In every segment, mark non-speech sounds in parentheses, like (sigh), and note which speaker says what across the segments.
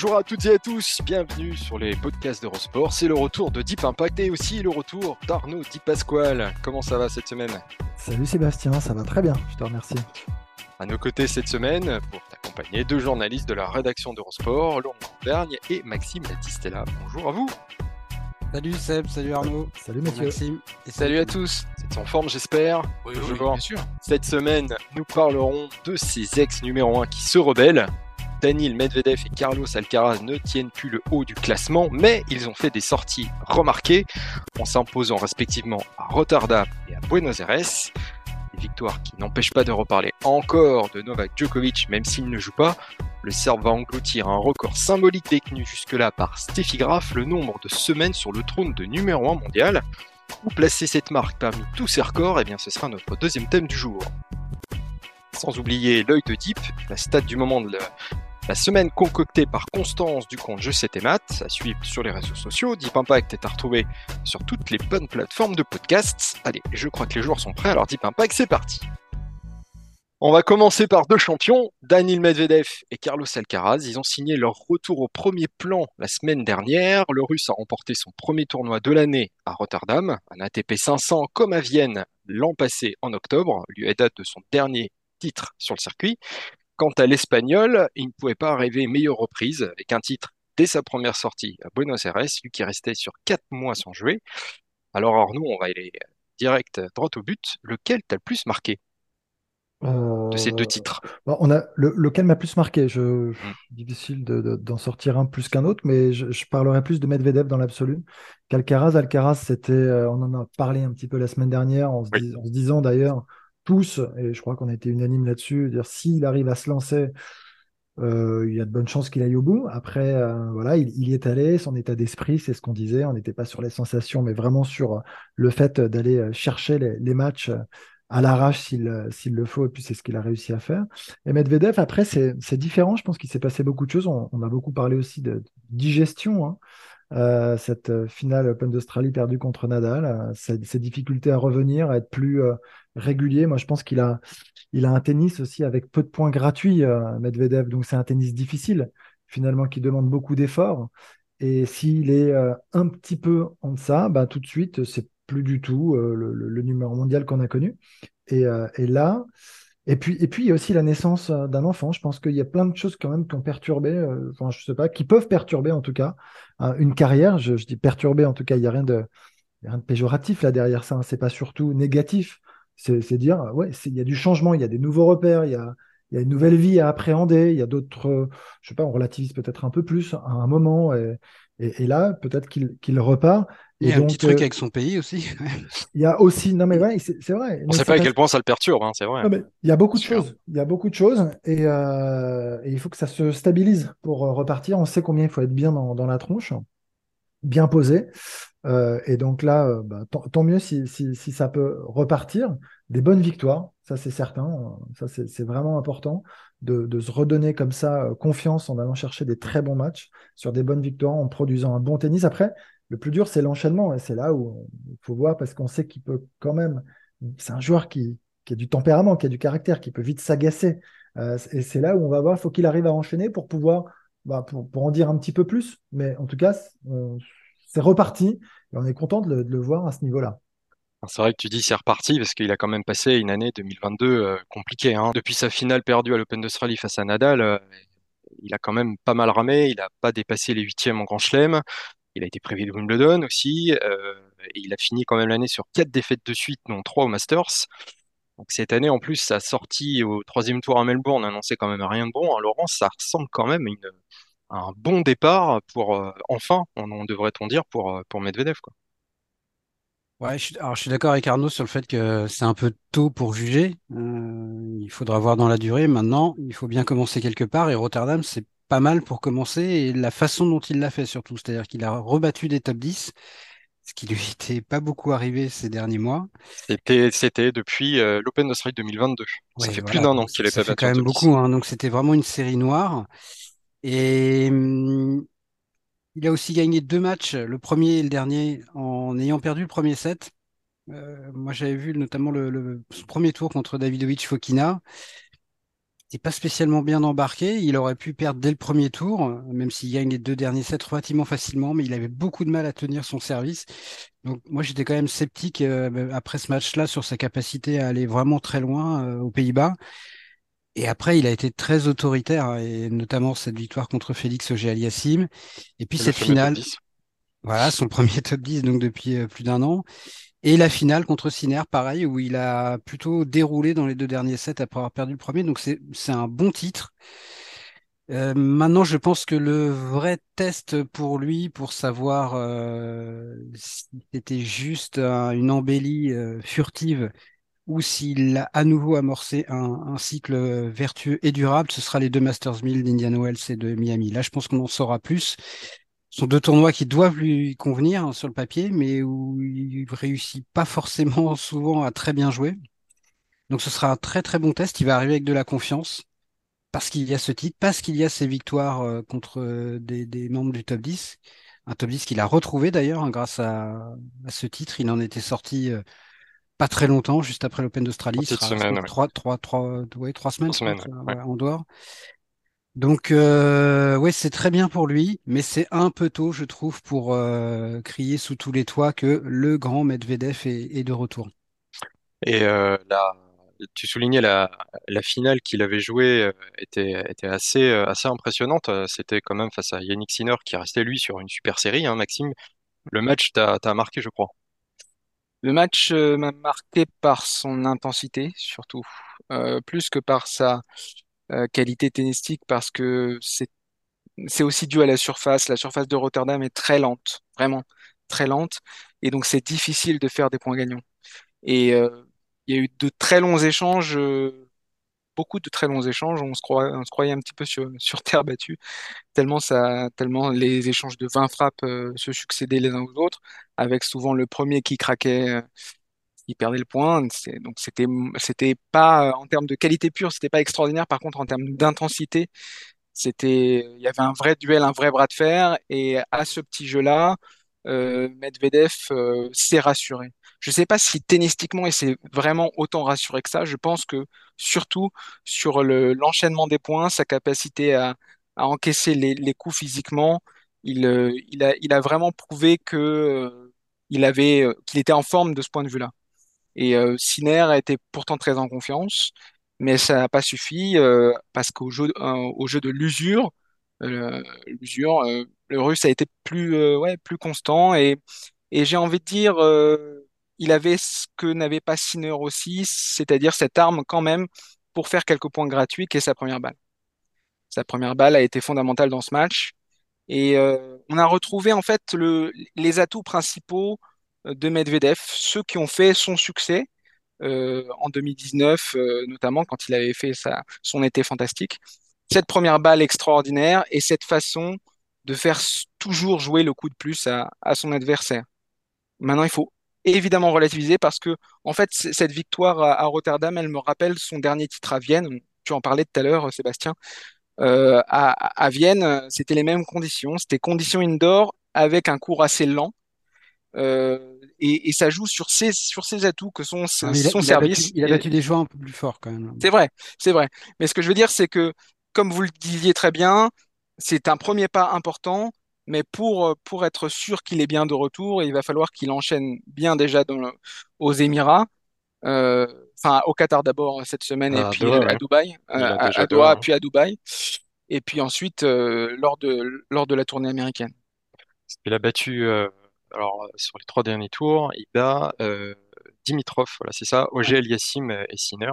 Speaker 1: Bonjour à toutes et à tous, bienvenue sur les podcasts d'Eurosport. C'est le retour de Deep Impact et aussi le retour d'Arnaud Di Pasquale. Comment ça va cette semaine?
Speaker 2: Salut Sébastien, ça va très bien, je te remercie.
Speaker 1: À nos côtés cette semaine, pour t'accompagner, deux journalistes de la rédaction d'Eurosport, Laurent Bergne et Maxime Latistella. Bonjour à vous.
Speaker 3: Salut Seb, salut Arnaud.
Speaker 2: Salut Mathieu.
Speaker 3: Maxime.
Speaker 1: Et salut à tous. C'est en forme, j'espère?
Speaker 3: Oui, bien sûr.
Speaker 1: Cette semaine, nous parlerons de ces ex numéro 1 qui se rebellent. Daniil Medvedev et Carlos Alcaraz ne tiennent plus le haut du classement, mais ils ont fait des sorties remarquées en s'imposant respectivement à Rotterdam et à Buenos Aires. Des victoires qui n'empêchent pas de reparler encore de Novak Djokovic, même s'il ne joue pas. Le Serbe va engloutir un record symbolique détenu jusque-là par Steffi Graf, le nombre de semaines sur le trône de numéro 1 mondial. Où placer cette marque parmi tous ces records Eh bien, ce sera notre deuxième thème du jour. Sans oublier l'œil de Deep, la stat du moment de la, la semaine concoctée par Constance du compte Je sais tes maths, à suivre sur les réseaux sociaux. Deep Impact est à retrouver sur toutes les bonnes plateformes de podcasts. Allez, je crois que les joueurs sont prêts, alors Deep Impact, c'est parti. On va commencer par deux champions, Daniil Medvedev et Carlos Alcaraz. Ils ont signé leur retour au premier plan la semaine dernière. Le Russe a remporté son premier tournoi de l'année à Rotterdam, un ATP 500 comme à Vienne l'an passé en octobre, lui date de son dernier titre sur le circuit. Quant à l'Espagnol, il ne pouvait pas rêver meilleure reprise avec un titre dès sa première sortie à Buenos Aires, lui qui restait sur quatre mois sans jouer. Alors Arnaud, on va aller direct droit au but. Lequel t'a le plus marqué de ces deux
Speaker 2: Euh,
Speaker 1: titres?
Speaker 2: Bon, on a le, lequel m'a plus marqué? Je, je-
Speaker 1: Mm.
Speaker 2: difficile de- de- d'en sortir un plus qu'un autre, mais je, je parlerai plus de Medvedev dans l'absolu qu'Alcaraz. Alcaraz, c'était, euh, on en a parlé un petit peu la semaine dernière, en se,
Speaker 1: Oui.
Speaker 2: dis- en se disant d'ailleurs tous, et je crois qu'on a été unanime là-dessus, dire s'il arrive à se lancer, euh, il y a de bonnes chances qu'il aille au bout. Après, euh, voilà, il, y est allé, son état d'esprit, c'est ce qu'on disait. On n'était pas sur les sensations, mais vraiment sur euh, le fait d'aller chercher les, matchs à l'arrache s'il le faut, et puis c'est ce qu'il a réussi à faire. Et Medvedev, après, c'est différent. Je pense qu'il s'est passé beaucoup de choses. On, on a beaucoup parlé aussi de digestion. hein. Euh, cette euh, finale Open d'Australie perdue contre Nadal, euh, ses, ses difficultés à revenir, à être plus euh, régulier. Moi, je pense qu'il a, il a un tennis aussi avec peu de points gratuits, euh, Medvedev. Donc, c'est un tennis difficile, finalement, qui demande beaucoup d'efforts. Et s'il est euh, un petit peu en deçà, bah, tout de suite, c'est plus du tout euh, le, numéro mondial qu'on a connu. Euh, et là, et puis, et puis, il y a aussi la naissance euh, d'un enfant. Je pense qu'il y a plein de choses quand même qui ont perturbé, euh, enfin, je sais pas, qui peuvent perturber en tout cas hein, une carrière. Je, dis perturber en tout cas, il n'y a rien de, rien de péjoratif là derrière ça. hein. C'est pas surtout négatif. C'est dire, euh, ouais, il y a du changement, il y a des nouveaux repères, il y a, une nouvelle vie à appréhender, il y a d'autres, euh, je sais pas, on relativise peut-être un peu plus à un moment. Et, là, peut-être qu'il repart.
Speaker 3: Il y
Speaker 2: Et
Speaker 3: a un petit truc
Speaker 2: euh,
Speaker 3: avec son pays aussi. (laughs)
Speaker 2: il y a aussi, non mais ouais, c'est vrai.
Speaker 1: On
Speaker 2: Mais
Speaker 1: sait pas à quel point ça le perturbe, hein, c'est vrai.
Speaker 2: non, mais il y a beaucoup de
Speaker 1: Sûr.
Speaker 2: choses. Il y a beaucoup de choses et, euh, et il faut que ça se stabilise pour euh, repartir. On sait combien il faut être bien dans, dans la tronche, bien posé. Euh, et donc là, euh, bah, tant, tant mieux si, si, si ça peut repartir. Des bonnes victoires, ça c'est certain. Ça c'est c'est vraiment important de, de se redonner comme ça euh, confiance en allant chercher des très bons matchs sur des bonnes victoires, en produisant un bon tennis. Après, le plus dur, c'est l'enchaînement. Et c'est là où il faut voir parce qu'on sait qu'il peut quand même. C'est un joueur qui, a du tempérament, qui a du caractère, qui peut vite s'agacer. Euh, et c'est là où on va voir, il faut qu'il arrive à enchaîner pour pouvoir, bah, pour, en dire un petit peu plus. Mais en tout cas, c'est on- c'est reparti et on est content de le, voir à ce niveau-là.
Speaker 1: C'est vrai que tu dis c'est reparti parce qu'il a quand même passé une année 2022 euh, compliquée. hein. Depuis sa finale perdue à l'Open d'Australie face à Nadal, euh, il a quand même pas mal ramé. Il n'a pas dépassé les huitièmes en Grand Chelem. Il a été privé de Wimbledon aussi. euh, et il a fini quand même l'année sur quatre défaites de suite, dont trois au Masters. Donc cette année, en plus, sa sortie au troisième tour à Melbourne annonçait quand même rien de bon. hein. Laurent, ça ressemble quand même à, un bon départ pour, euh, enfin, on, on devrait-on dire, pour, euh, pour Medvedev, quoi.
Speaker 3: Ouais, je alors je suis d'accord avec Arnaud sur le fait que c'est un peu tôt pour juger. Il faudra voir dans la durée. Maintenant, il faut bien commencer quelque part et Rotterdam, c'est pas mal pour commencer et la façon dont il l'a fait surtout. C'est-à-dire qu'il a rebattu des top 10, ce qui lui était pas beaucoup arrivé ces derniers mois.
Speaker 1: C'était, c'était depuis euh, l'Open d'Australie 2022. Ça fait plus d'un an qu'il
Speaker 3: ça,
Speaker 1: est
Speaker 3: ça
Speaker 1: pas
Speaker 3: fait
Speaker 1: battu
Speaker 3: quand
Speaker 1: en
Speaker 3: même
Speaker 1: top 10.
Speaker 3: beaucoup. hein. donc c'était vraiment une série noire. Et hum, il a aussi gagné deux matchs, le premier et le dernier, en ayant perdu le premier set. Euh, moi, j'avais vu notamment le, le- son premier tour contre Davidovich Fokina. N'est pas spécialement bien embarqué. Il aurait pu perdre dès le premier tour, même s'il gagne les deux derniers sets relativement facilement, mais il avait beaucoup de mal à tenir son service. Donc, moi, j'étais quand même sceptique euh, après ce match-là sur sa capacité à aller vraiment très loin euh, aux Pays-Bas. Et après, il a été très autoritaire, hein, et notamment cette victoire contre Félix Auger-Aliassime. Et puis cette finale,
Speaker 1: 10.
Speaker 3: voilà, son premier top 10 donc depuis euh, plus d'un an. Et la finale contre Sinner, pareil, où il a plutôt déroulé dans les deux derniers sets après avoir perdu le premier. Donc c'est un bon titre. Euh, maintenant, je pense que le vrai test pour lui, pour savoir euh, si c'était juste un- une embellie euh, furtive ou s'il a à nouveau amorcé un, un cycle vertueux et durable, ce sera les deux Masters 1000 d'Indian Wells et de Miami. Là, je pense qu'on en saura plus. Ce sont deux tournois qui doivent lui convenir hein, sur le papier, mais où il réussit pas forcément (laughs) souvent à très bien jouer. Donc ce sera un très très bon test. Il va arriver avec de la confiance parce qu'il y a ce titre, parce qu'il y a ces victoires euh, contre euh, des, des membres du top 10. Un top 10 qu'il a retrouvé d'ailleurs hein, grâce à, à ce titre. Il en était sorti euh, pas très longtemps, juste après l'Open d'Australie. Trois, trois, trois, ouais, trois semaines,
Speaker 1: ouais,
Speaker 3: en dehors. Donc, euh, ouais, c'est très bien pour lui, mais c'est un peu tôt, je trouve, pour euh, crier sous tous les toits que le grand Medvedev est, est de retour.
Speaker 1: Et euh, la, tu soulignais la, la finale qu'il avait jouée euh, était, était assez, euh, assez impressionnante. C'était quand même face à Yannick Sinner qui restait lui sur une super série, hein, Maxime. Le match t'a, marqué, je crois.
Speaker 4: Le match euh, m'a marqué par son intensité, surtout, euh, plus que par sa euh, qualité tennistique, parce que c'est c'est aussi dû à la surface. La surface de Rotterdam est très lente, vraiment très lente, et donc c'est difficile de faire des points gagnants. Et euh, il y a eu de très longs échanges, euh, beaucoup de très longs échanges. On se croyait, on se croyait un petit peu sur, (laughs) sur terre battue, tellement ça, tellement les échanges de 20 frappes euh, se succédaient les uns aux autres, avec souvent le premier qui craquait. Euh, il perdait le point. Donc c'était c'était pas en termes de qualité pure, c'était pas extraordinaire. Par contre, en termes d'intensité, c'était il y avait un vrai duel, un vrai bras de fer. Et à ce petit jeu-là, euh, Medvedev euh, s'est rassuré. Je sais pas si tennistiquement il s'est vraiment autant rassuré que ça. Je pense que surtout sur le l'enchaînement des points, sa capacité à, encaisser les, coups physiquement, il, euh, a vraiment prouvé euh, avait euh, qu'il était en forme de ce point de vue-là. Et euh, Sinner a été pourtant très en confiance, mais ça n'a pas suffi euh, parce qu'au jeu, euh, au jeu de l'usure, l'usure, le Russe a été plus, ouais, plus constant et, et j'ai envie de dire, il avait ce que n'avait pas Sinner aussi, c'est-à-dire cette arme quand même pour faire quelques points gratuits, qui est sa première balle. Sa première balle a été fondamentale dans ce match. Et on a retrouvé en fait le, les atouts principaux de Medvedev, ceux qui ont fait son succès euh, en 2019, euh, notamment quand il avait fait sa, son été fantastique. Cette première balle extraordinaire et cette façon de faire toujours jouer le coup de plus à, son adversaire. Maintenant, il faut évidemment relativiser parce que, en fait, cette victoire à, Rotterdam, elle me rappelle son dernier titre à Vienne. Tu en parlais tout à l'heure, Sébastien. Euh, à, à Vienne, c'était les mêmes conditions. C'était conditions indoor avec un cours assez lent. Euh, et, et ça joue sur ses, sur ses atouts que sont
Speaker 3: Ah,
Speaker 4: ses-
Speaker 3: mais il a,
Speaker 4: son
Speaker 3: il a battu,
Speaker 4: service.
Speaker 3: il a battu des joueurs un peu plus forts quand même.
Speaker 4: C'est vrai, c'est vrai. Mais ce que je veux dire, c'est que, comme vous le disiez très bien, c'est un premier pas important. Mais pour, euh, pour être sûr qu'il est bien de retour, il va falloir qu'il enchaîne bien déjà dans le- aux Émirats. Euh, Enfin, au Qatar d'abord cette semaine et
Speaker 1: À
Speaker 4: puis
Speaker 1: Doha,
Speaker 4: à. Dubaï, euh, à,
Speaker 1: Doha.
Speaker 4: Doha,
Speaker 1: hein.
Speaker 4: puis à Dubaï. Et puis ensuite, euh, lors de, lors de la tournée américaine.
Speaker 1: Il a battu, euh, alors, euh, sur les trois derniers tours, il bat euh, Dimitrov, voilà, c'est ça,
Speaker 3: Ouais.
Speaker 1: Auger Aliassime et Sinner.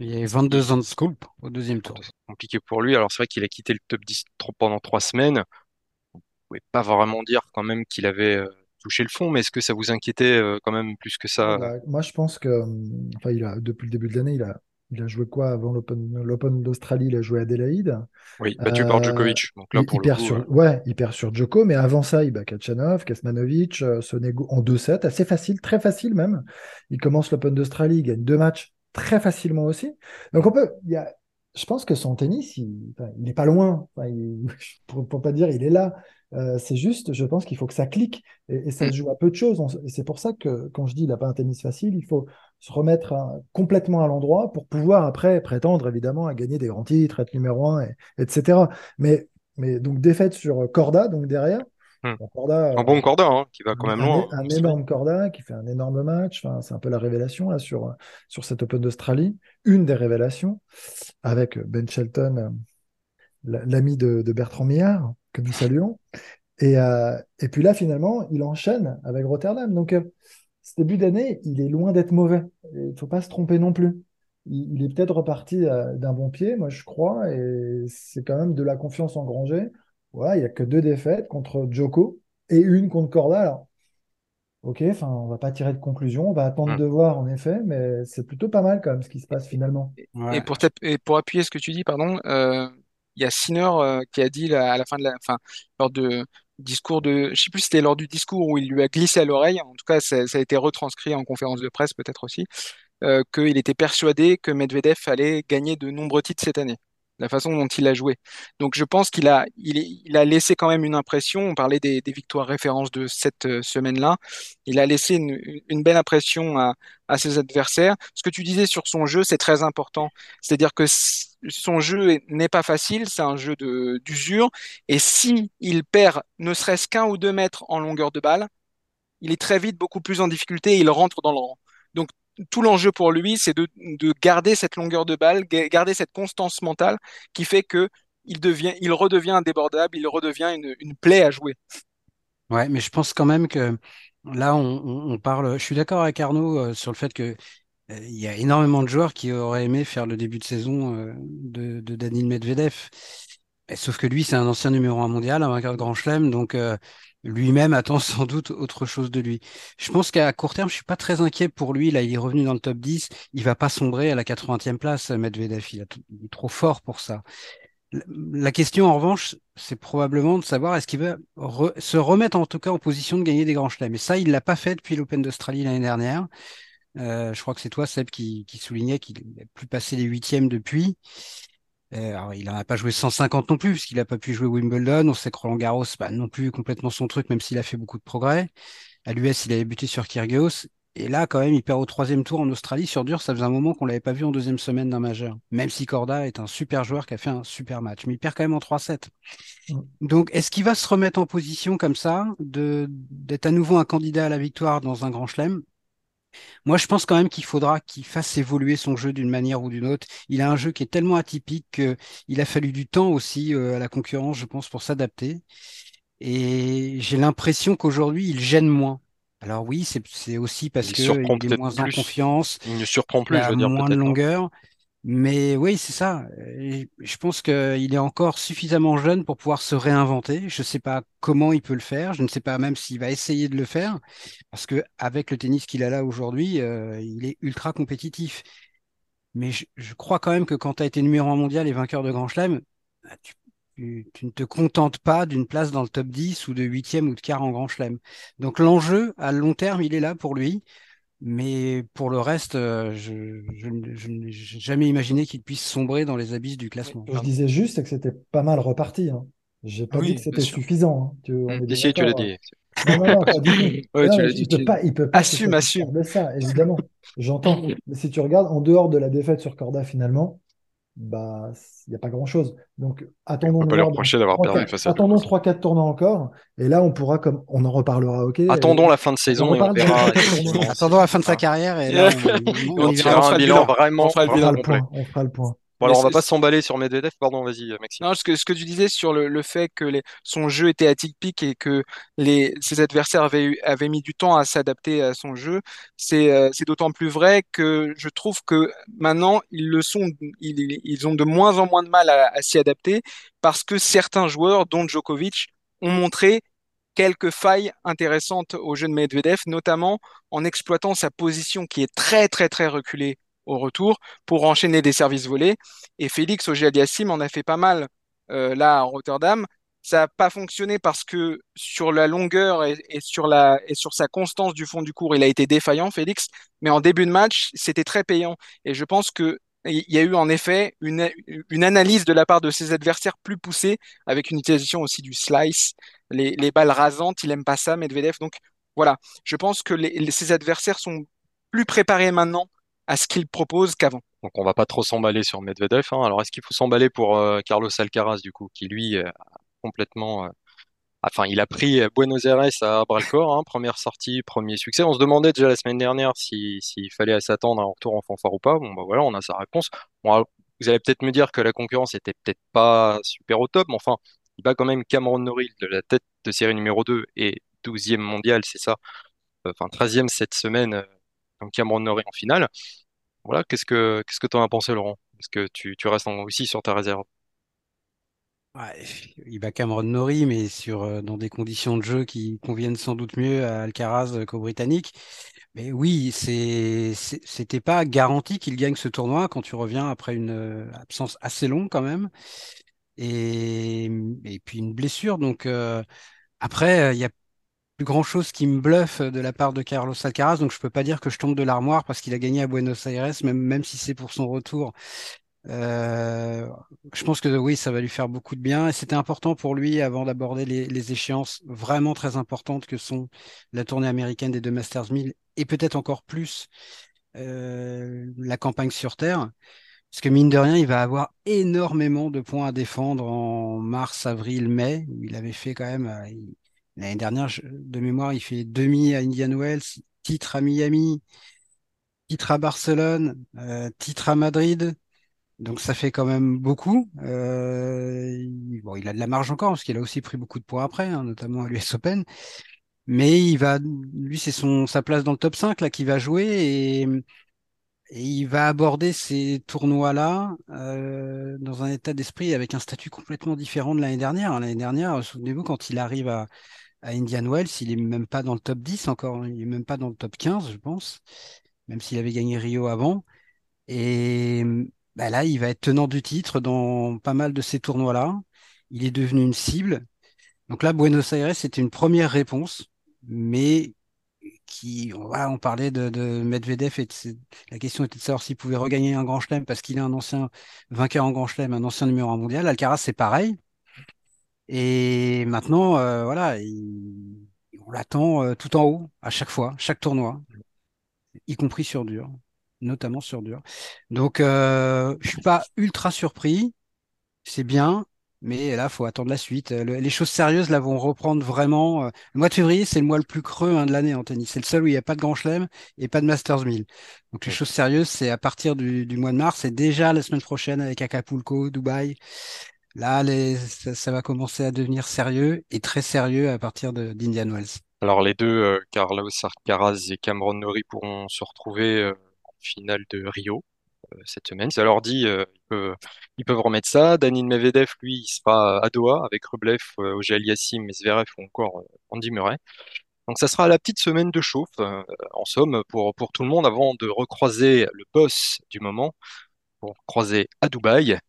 Speaker 3: Il y a 22 ans de scoop au deuxième tour.
Speaker 1: C'est compliqué pour lui. Alors, c'est vrai qu'il a quitté le top 10 tro- pendant trois semaines. On pouvait pas vraiment dire quand même qu'il avait euh, touché le fond, mais est-ce que ça vous inquiétait euh, quand même plus que ça?
Speaker 2: Bah, moi, je pense que, hum, enfin, il a, depuis le début de l'année, il a, il a joué quoi avant l'Open, d'Australie? Il a joué à Adélaïde.
Speaker 1: Oui, battu par
Speaker 2: Euh,
Speaker 1: Djokovic. Donc là,
Speaker 2: il,
Speaker 1: pour
Speaker 2: il
Speaker 1: le
Speaker 2: perd
Speaker 1: coup,
Speaker 2: sur,
Speaker 1: euh,
Speaker 2: ouais, il perd sur Djoko, mais avant ça, il bat Kachanov, Kasmanovic, euh, Sonego en 2-7, assez facile, très facile même. Il commence l'Open d'Australie, il gagne deux matchs très facilement aussi. Donc on peut, il y a, je pense que son tennis, il, enfin, il est pas loin. Enfin, il- (laughs) pour, pour pas dire, il est là. Euh, c'est juste, je pense qu'il faut que ça clique et, et ça
Speaker 4: Mm.
Speaker 2: se joue à peu de choses. On et c'est pour ça que quand je dis il n'a pas un tennis facile, il faut se remettre complètement à l'endroit pour pouvoir après prétendre évidemment à gagner des grands titres, être numéro un, et- etc. Mais, mais donc défaite sur Corda, donc derrière.
Speaker 1: Hmm.
Speaker 2: Corda,
Speaker 1: un
Speaker 2: euh,
Speaker 1: bon Corda, hein, qui va quand
Speaker 2: un,
Speaker 1: même loin.
Speaker 2: un- un
Speaker 1: hein,
Speaker 2: énorme Corda qui fait un énorme match. Enfin, c'est un peu la révélation là, sur, sur cette Open d'Australie. Une des révélations avec Ben Shelton, euh, la- l'ami de, de Bertrand Millard, que nous saluons. Et, euh, et puis là, finalement, il enchaîne avec Rotterdam. Donc, euh, ce début d'année, il est loin d'être mauvais. Il ne faut pas se tromper non plus. Il, est peut-être reparti d'un bon pied, moi je crois, et c'est quand même de la confiance engrangée. Voilà, il n'y a que deux défaites contre Djoko et une contre Corda. Alors, ok, enfin, on va pas tirer de conclusion, on va attendre
Speaker 1: Hmm.
Speaker 2: de voir en effet, mais c'est plutôt pas mal quand même ce qui se passe finalement.
Speaker 3: Ouais.
Speaker 4: Et pour, t'app- et pour appuyer ce que tu dis, pardon, euh, il y a Sinner euh, qui a dit là, à la fin de la, lors de discours de, je sais plus si c'était lors du discours où il lui a glissé à l'oreille, en tout cas ça, ça a été retranscrit en conférence de presse peut-être aussi, euh, qu'il était persuadé que Medvedev allait gagner de nombreux titres cette année, la façon dont il a joué. Donc je pense qu'il a, il, a laissé quand même une impression, on parlait des, victoires références de cette euh, semaine-là, il a laissé une, belle impression à, ses adversaires. Ce que tu disais sur son jeu, c'est très important. C'est-à-dire que son jeu est- n'est pas facile, c'est un jeu d'usure, et si il perd ne serait-ce qu'un ou deux mètres en longueur de balle, il est très vite beaucoup plus en difficulté et il rentre dans le rang. Donc tout l'enjeu pour lui, c'est de, de garder cette longueur de balle, ga- garder cette constance mentale qui fait que il devient, il redevient indébordable, il redevient une, une plaie à jouer.
Speaker 3: Ouais, mais je pense quand même que là, on, parle. Je suis d'accord avec Arnaud euh, sur le fait que euh, il y a énormément de joueurs qui auraient aimé faire le début de saison euh, de, de Daniil Medvedev. Sauf que lui, c'est un ancien numéro un mondial, un vainqueur de Grand Chelem, donc lui-même attend (laughs) sans doute autre chose de lui. Je pense qu'à court terme, je suis pas très inquiet pour lui. Là, il est revenu dans le top 10. Il va pas sombrer à la 80e place, Medvedev. Il, il est trop fort pour ça. La question, en revanche, c'est probablement de savoir est-ce qu'il va se remettre en tout cas en position de gagner des grands chelems. Et ça, il l'a pas fait depuis l'Open d'Australie l'année dernière. Euh, je crois que c'est toi, Seb, qui, qui soulignait qu'il n'a plus passé les huitièmes depuis. Euh, alors, il n'en a pas joué 150 non plus, puisqu'il n'a pas pu jouer Wimbledon. On sait que Roland Garros, bah, non plus complètement son truc, même s'il a fait beaucoup de progrès. À l'US, il avait buté sur Kyrgios. Et là, quand même, il perd au troisième tour en Australie sur dur. Ça faisait un moment qu'on l'avait pas vu en deuxième semaine d'un majeur. Même si Corda est un super joueur qui a fait un super match. Mais il perd quand même en 3-7.
Speaker 2: Mm.
Speaker 3: Donc, est-ce qu'il va se remettre en position comme ça, d'être à nouveau un candidat à la victoire dans un grand chelem? Moi, je pense quand même qu'il faudra qu'il fasse évoluer son jeu d'une manière ou d'une autre. Il a un jeu qui est tellement atypique qu'il a fallu du temps aussi euh, à la concurrence, je pense, pour s'adapter. Et j'ai l'impression qu'aujourd'hui, il gêne moins. Alors oui, c'est aussi parce
Speaker 1: Il
Speaker 3: que
Speaker 1: surprend
Speaker 3: il est moins en confiance,
Speaker 1: Il ne surprend
Speaker 3: il
Speaker 1: plus, je
Speaker 3: a
Speaker 1: veux dire,
Speaker 3: moins de
Speaker 1: hein.
Speaker 3: Mais oui, c'est ça. Je pense qu'il est encore suffisamment jeune pour pouvoir se réinventer. Je ne sais pas comment il peut le faire. Je ne sais pas même s'il va essayer de le faire. Parce que avec le tennis qu'il a là aujourd'hui, euh, il est ultra compétitif. Mais je, crois quand même que quand tu as été numéro un mondial et vainqueur de Grand Chelem, bah, tu, tu- tu ne te contentes pas d'une place dans le top 10 ou de huitième ou de quart en Grand Chelem. Donc l'enjeu, à long terme, il est là pour lui. Mais pour le reste, euh, je, je, ne- je n'ai jamais imaginé qu'il puisse sombrer dans les abysses du classement.
Speaker 2: Je disais juste, c'est que c'était pas mal reparti. Hein. J'ai pas
Speaker 4: Oui,
Speaker 2: dit que c'était suffisant. hein. Tu, on
Speaker 4: Mm.
Speaker 2: est
Speaker 1: Si, tu l'as dit.
Speaker 2: Non, non, non, pas. (laughs)
Speaker 4: Ouais,
Speaker 2: Non,
Speaker 4: tu
Speaker 2: mais
Speaker 4: l'as dit,
Speaker 2: il peut pas, il peut pas
Speaker 4: Assume, assume.
Speaker 2: de ça, évidemment. J'entends. Mais si tu regardes en dehors de la défaite sur Corda, finalement, bah, il n'y a pas grand-chose. Donc,
Speaker 1: On
Speaker 2: attendons
Speaker 1: peut pas lui
Speaker 2: voir.
Speaker 1: reprocher d'avoir
Speaker 2: trois,
Speaker 1: perdu
Speaker 2: quatre-
Speaker 1: face à
Speaker 2: attendons
Speaker 1: Djokovic.
Speaker 2: 3-4 tournois encore. Et là, on pourra, comme on en reparlera, ok?
Speaker 1: Attendons
Speaker 2: Et
Speaker 1: la fin de saison et on
Speaker 2: reparle de
Speaker 1: verra.
Speaker 3: Attendons la fin de sa carrière et là, on, (laughs) on-
Speaker 1: On
Speaker 3: on
Speaker 4: On
Speaker 1: tirera un
Speaker 4: le
Speaker 1: bilan
Speaker 4: bilan.
Speaker 1: vraiment,
Speaker 4: On fera le
Speaker 2: On point. On fera le point.
Speaker 1: Bon, alors, on va pas s'emballer sur Medvedev. Pardon, vas-y, Maxime.
Speaker 4: Non, ce que, ce que tu disais sur le, le fait que les, son jeu était atypique et que les, ses adversaires avaient, eu- avaient mis du temps à s'adapter à son jeu, c'est euh, d'autant plus vrai que je trouve que maintenant, ils le sont, ils, ils ont de moins en moins de mal à, à s'y adapter parce que certains joueurs, dont Djokovic, ont montré quelques failles intéressantes au jeu de Medvedev, notamment en exploitant sa position qui est très très très reculée au retour pour enchaîner des services volés. Et Félix Auger-Aliassime en a fait pas mal euh, là à Rotterdam. Ça n'a pas fonctionné parce que sur la longueur et, sur la, et sur sa constance du fond du cours, il a été défaillant, Félix. Mais en début de match, c'était très payant. Et je pense que il y a eu en effet une, une, analyse de la part de ses adversaires plus poussée, avec une utilisation aussi du slice, les, les balles rasantes. Il aime pas ça, Medvedev. Donc voilà, je pense que les, ses adversaires sont plus préparés maintenant à ce qu'il propose qu'avant.
Speaker 1: Donc on va pas trop s'emballer sur Medvedev. Hein. Alors est-ce qu'il faut s'emballer pour euh, Carlos Alcaraz du coup, qui lui a complètement, euh, enfin il a pris Buenos Aires à bras le corps, hein. première sortie, premier succès. On se demandait déjà la semaine dernière s'il fallait s'attendre à un retour en fanfare ou pas. Bon bah voilà, on a sa réponse. Vous allez peut-être me dire que la concurrence était peut-être pas super au top, mais enfin il bat quand même Cameron Norrie de la tête de série numéro 2 et 12e mondial, c'est ça. Enfin 13e cette semaine. Donc Cameron Norrie en finale. Voilà, qu'est-ce que qu'est-ce que tu en as pensé, Laurent? Est-ce que tu, tu restes aussi sur ta réserve?
Speaker 3: Ouais, il bat Cameron Norrie, mais sur, euh, dans des conditions de jeu qui conviennent sans doute mieux à Alcaraz qu'aux Britanniques. Mais oui, c'était pas garanti qu'il gagne ce tournoi quand tu reviens après une euh, absence assez longue quand même. Et, et puis une blessure. Donc euh, après, il y a grand chose qui me bluffe de la part de Carlos Alcaraz. Donc je peux pas dire que je tombe de l'armoire parce qu'il a gagné à Buenos Aires, même, si c'est pour son retour. Euh, je pense que oui, ça va lui faire beaucoup de bien. Et c'était important pour lui avant d'aborder les, les, échéances vraiment très importantes que sont la tournée américaine des deux Masters 1000 et peut-être encore plus euh, la campagne sur Terre. Parce que mine de rien, il va avoir énormément de points à défendre en mars, avril, mai, où il avait fait quand même, euh, l'année dernière, de mémoire, il fait demi à Indian Wells, titre à Miami, titre à Barcelone, euh, titre à Madrid. Donc ça fait quand même beaucoup. Euh, bon, il a de la marge encore parce qu'il a aussi pris beaucoup de points après, hein, notamment à l'US Open. Mais il va, lui, c'est son sa place dans le top 5 là qui va jouer et, il va aborder ces tournois-là euh, dans un état d'esprit avec un statut complètement différent de l'année dernière. L'année dernière, souvenez-vous, quand il arrive à, à Indian Wells, il est même pas dans le top 10 encore, il est même pas dans le top 15, je pense, même s'il avait gagné Rio avant. Et bah là, il va être tenant du titre dans pas mal de ces tournois-là. Il est devenu une cible. Donc là, Buenos Aires, c'était une première réponse, mais qui, on parlait de, Medvedev et la question était de savoir s'il pouvait regagner un grand chelem parce qu'il est un ancien vainqueur en grand chelem, un ancien numéro un mondial. Alcaraz, c'est pareil. Et maintenant, euh, voilà, on l'attend euh, tout en haut à chaque fois, chaque tournoi, y compris sur dur notamment sur dur. Donc, euh, je suis pas ultra surpris. C'est bien, mais là, faut attendre la suite. les choses sérieuses, là, vont reprendre vraiment. Euh, le mois de février, c'est le mois le plus creux hein, de l'année en tennis. C'est le seul où il n'y a pas de Grand Chelem et pas de Masters 1000. Donc, les choses sérieuses, c'est à partir du, mois de mars. C'est déjà la semaine prochaine avec Acapulco, Dubaï. Là, les, ça, va commencer à devenir sérieux et très sérieux à partir d'Indian Wells.
Speaker 1: Alors, les deux, euh, Carlos Alcaraz et Cameron Norrie pourront se retrouver euh, finale de Rio euh, cette semaine. Ça leur dit, ils, peuvent, remettre ça. Danil Medvedev, lui, il sera à Doha avec Rublev, Ogel Yassim, Zverev ou encore Andy Murray. Donc ça sera la petite semaine de chauffe, en somme, pour, pour tout le monde, avant de recroiser le boss du moment, pour croiser à Dubaï,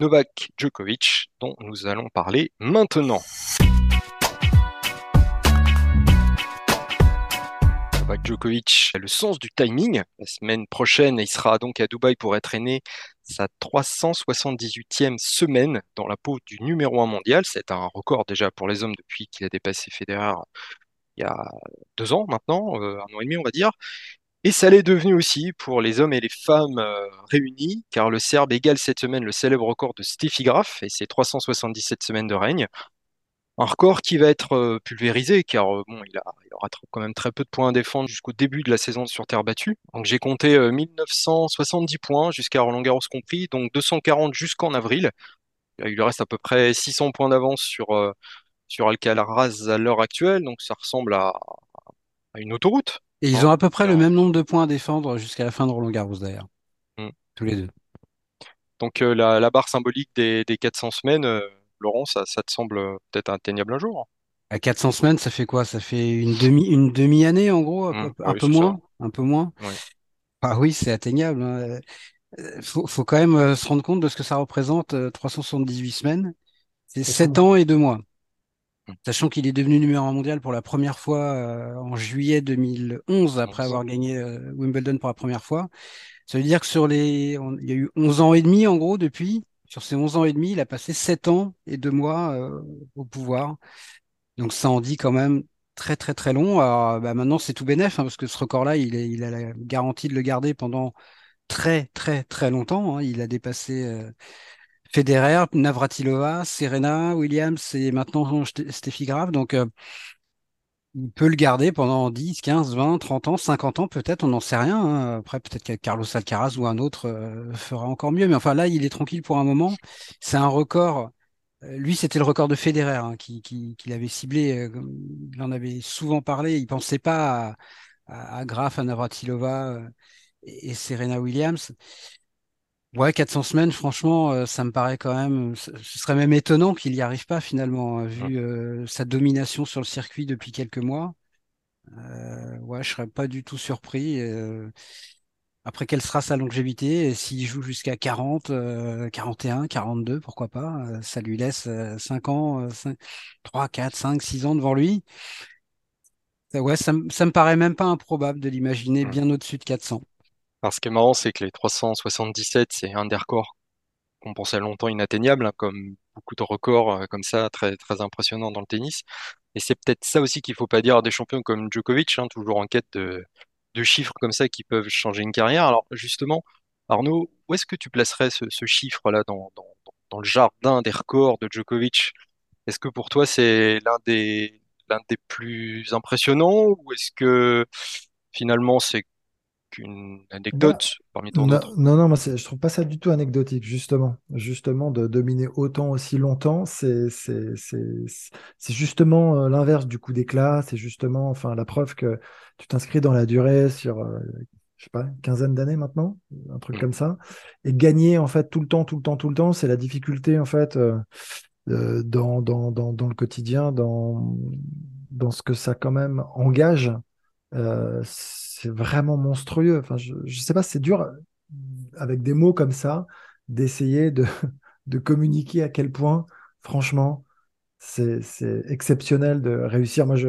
Speaker 1: Novak Djokovic, dont nous allons parler maintenant. Novak Djokovic a le sens du timing. La semaine prochaine, il sera donc à Dubaï pour entraîner sa 378e semaine dans la peau du numéro 1 mondial. C'est un record déjà pour les hommes depuis qu'il a dépassé Federer il y a deux ans maintenant, euh, un an et demi on va dire. Et ça l'est devenu aussi pour les hommes et les femmes euh, réunis, car le Serbe égale cette semaine le célèbre record de Steffi Graf et ses 377 semaines de règne. Un record qui va être euh, pulvérisé, car euh, bon, il, aura quand même très peu de points à défendre jusqu'au début de la saison sur terre battue. Donc j'ai compté 1970 euh, points jusqu'à Roland Garros compris, donc 240 jusqu'en avril. Il lui reste à peu près 600 points d'avance sur, sur Alcaraz à l'heure actuelle, donc ça ressemble à une autoroute.
Speaker 3: Et ils ont à peu près le même nombre de points à défendre jusqu'à la fin de Roland Garros d'ailleurs, hmm. tous les deux.
Speaker 1: Donc la, la, barre symbolique des, des 400 semaines Laurent, ça, te semble peut-être atteignable un jour?
Speaker 3: À 400 semaines, ça fait quoi? Ça fait une demi, une demi-année en gros, un peu,
Speaker 1: ah
Speaker 3: un peu
Speaker 1: ça.
Speaker 3: moins, un peu moins.
Speaker 1: Oui.
Speaker 3: Ah oui, c'est atteignable. hein. Euh, Faut, faut quand même euh, se rendre compte de ce que ça représente, euh, 378 semaines. C'est
Speaker 2: C'est
Speaker 3: 7
Speaker 2: fou.
Speaker 3: ans et 2 mois. Sachant qu'il est devenu numéro un mondial pour la première fois euh, en juillet 2011, après avoir gagné euh, Wimbledon pour la première fois. Ça veut dire que sur les, on- il y a eu 11 ans et demi en gros depuis. Sur ces 11 ans et demi, il a passé 7 ans et 2 mois euh, au pouvoir. Donc ça en dit quand même très très très long. Alors, bah, maintenant c'est tout bénef hein, parce que ce record-là, il est, il a la garantie de le garder pendant très très très longtemps. hein. Il a dépassé Federer, Navratilova, Serena, Williams et maintenant Ste- Steffi Graf. Donc euh, il peut le garder pendant 10, 15, 20, 30 ans, 50 ans peut-être, on n'en sait rien. hein. Après peut-être que Carlos Alcaraz ou un autre euh, fera encore mieux. Mais enfin là, il est tranquille pour un moment. C'est un record. Euh, Lui, c'était le record de Federer hein, qui, l'avait ciblé. euh, il en avait souvent parlé. Il pensait pas à, à, à Graf, à Navratilova euh, et Serena Williams. Ouais, 400 semaines, franchement, euh, ça me paraît quand même. Ce ce serait même étonnant qu'il n'y arrive pas finalement, euh,
Speaker 1: Hum.
Speaker 3: vu euh, sa domination sur le circuit depuis quelques mois. Euh, ouais, je serais pas du tout surpris. euh, après, quelle sera sa longévité? S'il joue jusqu'à 40, euh, 41, 42, pourquoi pas? euh, ça lui laisse euh, 5 ans, euh, 5, 3, 4, 5, 6 ans devant lui. Ouais, ça, me- ça me paraît même pas improbable de l'imaginer bien au-dessus de 400.
Speaker 1: Alors, ce qui est marrant, c'est que les 377, c'est un des records qu'on pensait longtemps inatteignables, hein, comme beaucoup de records euh, comme ça, très, très impressionnants dans le tennis. Et c'est peut-être ça aussi qu'il faut pas dire à des champions comme Djokovic, hein, toujours en quête de, chiffres comme ça qui peuvent changer une carrière. Alors, justement, Arnaud, où est-ce que tu placerais ce, chiffre-là dans, le jardin des records de Djokovic? Est-ce que pour toi, c'est l'un des plus impressionnants ou est-ce que finalement, c'est
Speaker 2: Bah,
Speaker 1: anecdote parmi tant d'autres?
Speaker 2: non, non, moi, je trouve pas ça du tout anecdotique, justement. Justement, de dominer autant aussi longtemps, c'est justement euh, l'inverse du coup d'éclat. C'est justement enfin, la preuve que tu t'inscris dans la durée sur, euh, je sais pas, une quinzaine d'années maintenant, un truc
Speaker 1: Mm.
Speaker 2: comme ça. Et gagner, en fait, tout le temps, tout le temps, tout le temps, c'est la difficulté, en fait, euh, euh, dans, dans, dans, dans le quotidien, dans, dans ce que ça quand même engage. Euh, c'est vraiment monstrueux. Enfin, je, je sais pas, c'est dur euh, avec des mots comme ça d'essayer de, (laughs) de communiquer à quel point, franchement, c'est exceptionnel de réussir. Moi, je,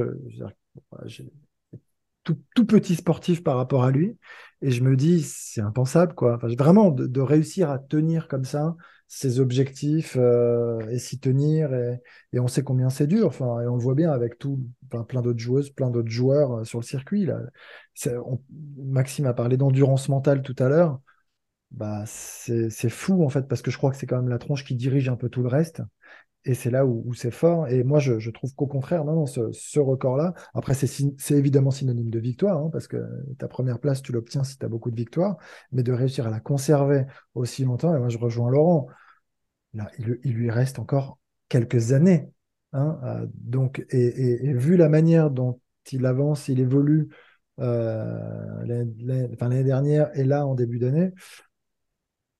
Speaker 2: je tout, tout petit sportif par rapport à lui. Et je me dis, c'est impensable, quoi. Enfin, vraiment, de, de réussir à tenir comme ça ses objectifs euh, et s'y tenir. Et, et on sait combien c'est dur. Enfin, et on le voit bien avec tout, enfin, plein d'autres joueuses, plein d'autres joueurs euh, sur le circuit. Là. Maxime a parlé d'endurance mentale tout à l'heure. Bah, c'est c'est fou, en fait, parce que je crois que c'est quand même la tronche qui dirige un peu tout le reste. Et c'est là où, où c'est fort. Et moi, je, je trouve qu'au contraire, non, non, ce, ce record-là, après, c'est syn- c'est évidemment synonyme de victoire, hein, parce que ta première place, tu l'obtiens si tu as beaucoup de victoires, mais de réussir à la conserver aussi longtemps, et moi, je rejoins Laurent, là, il, il lui reste encore quelques années. hein, euh, donc, et, et- et vu la manière dont il avance, il évolue euh, l'année l'année- enfin, l'année dernière et là, en début d'année,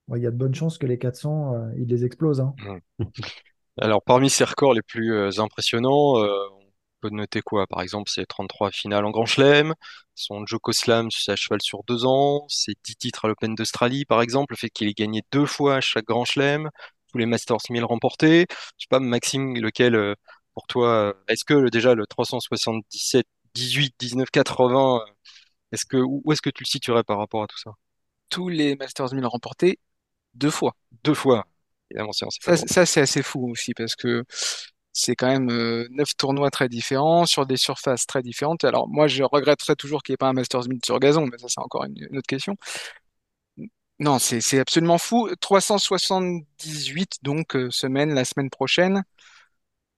Speaker 2: ouais, il y a de bonnes chances que les 400, euh, il les explose. hein. (laughs)
Speaker 1: Alors, parmi ces records les plus euh, impressionnants, euh, on peut noter quoi? Par exemple, ses 33 finales en Grand Chelem, son Joko Slam, à cheval sur deux ans, ses 10 titres à l'Open d'Australie, par exemple, le fait qu'il ait gagné deux fois à chaque Grand Chelem, tous les Masters 1000 remportés. Je sais pas, Maxime, lequel, euh, pour toi, euh, est-ce que le- déjà le 377, 18, 19, 80, euh, est-ce que, où où est-ce que tu le situerais par rapport à tout ça?
Speaker 4: Tous les Masters 1000 remportés deux fois.
Speaker 1: Deux fois. Évidemment, c'est c'est pas
Speaker 4: Ça, c'est- ça c'est assez fou aussi parce que c'est quand même euh, neuf tournois très différents sur des surfaces très différentes. Alors moi, je regretterais toujours qu'il n'y ait pas un Masters 1000 sur gazon, mais ça, c'est encore une, une autre question. Non, c'est c'est absolument fou. 378 donc euh, semaines la semaine prochaine.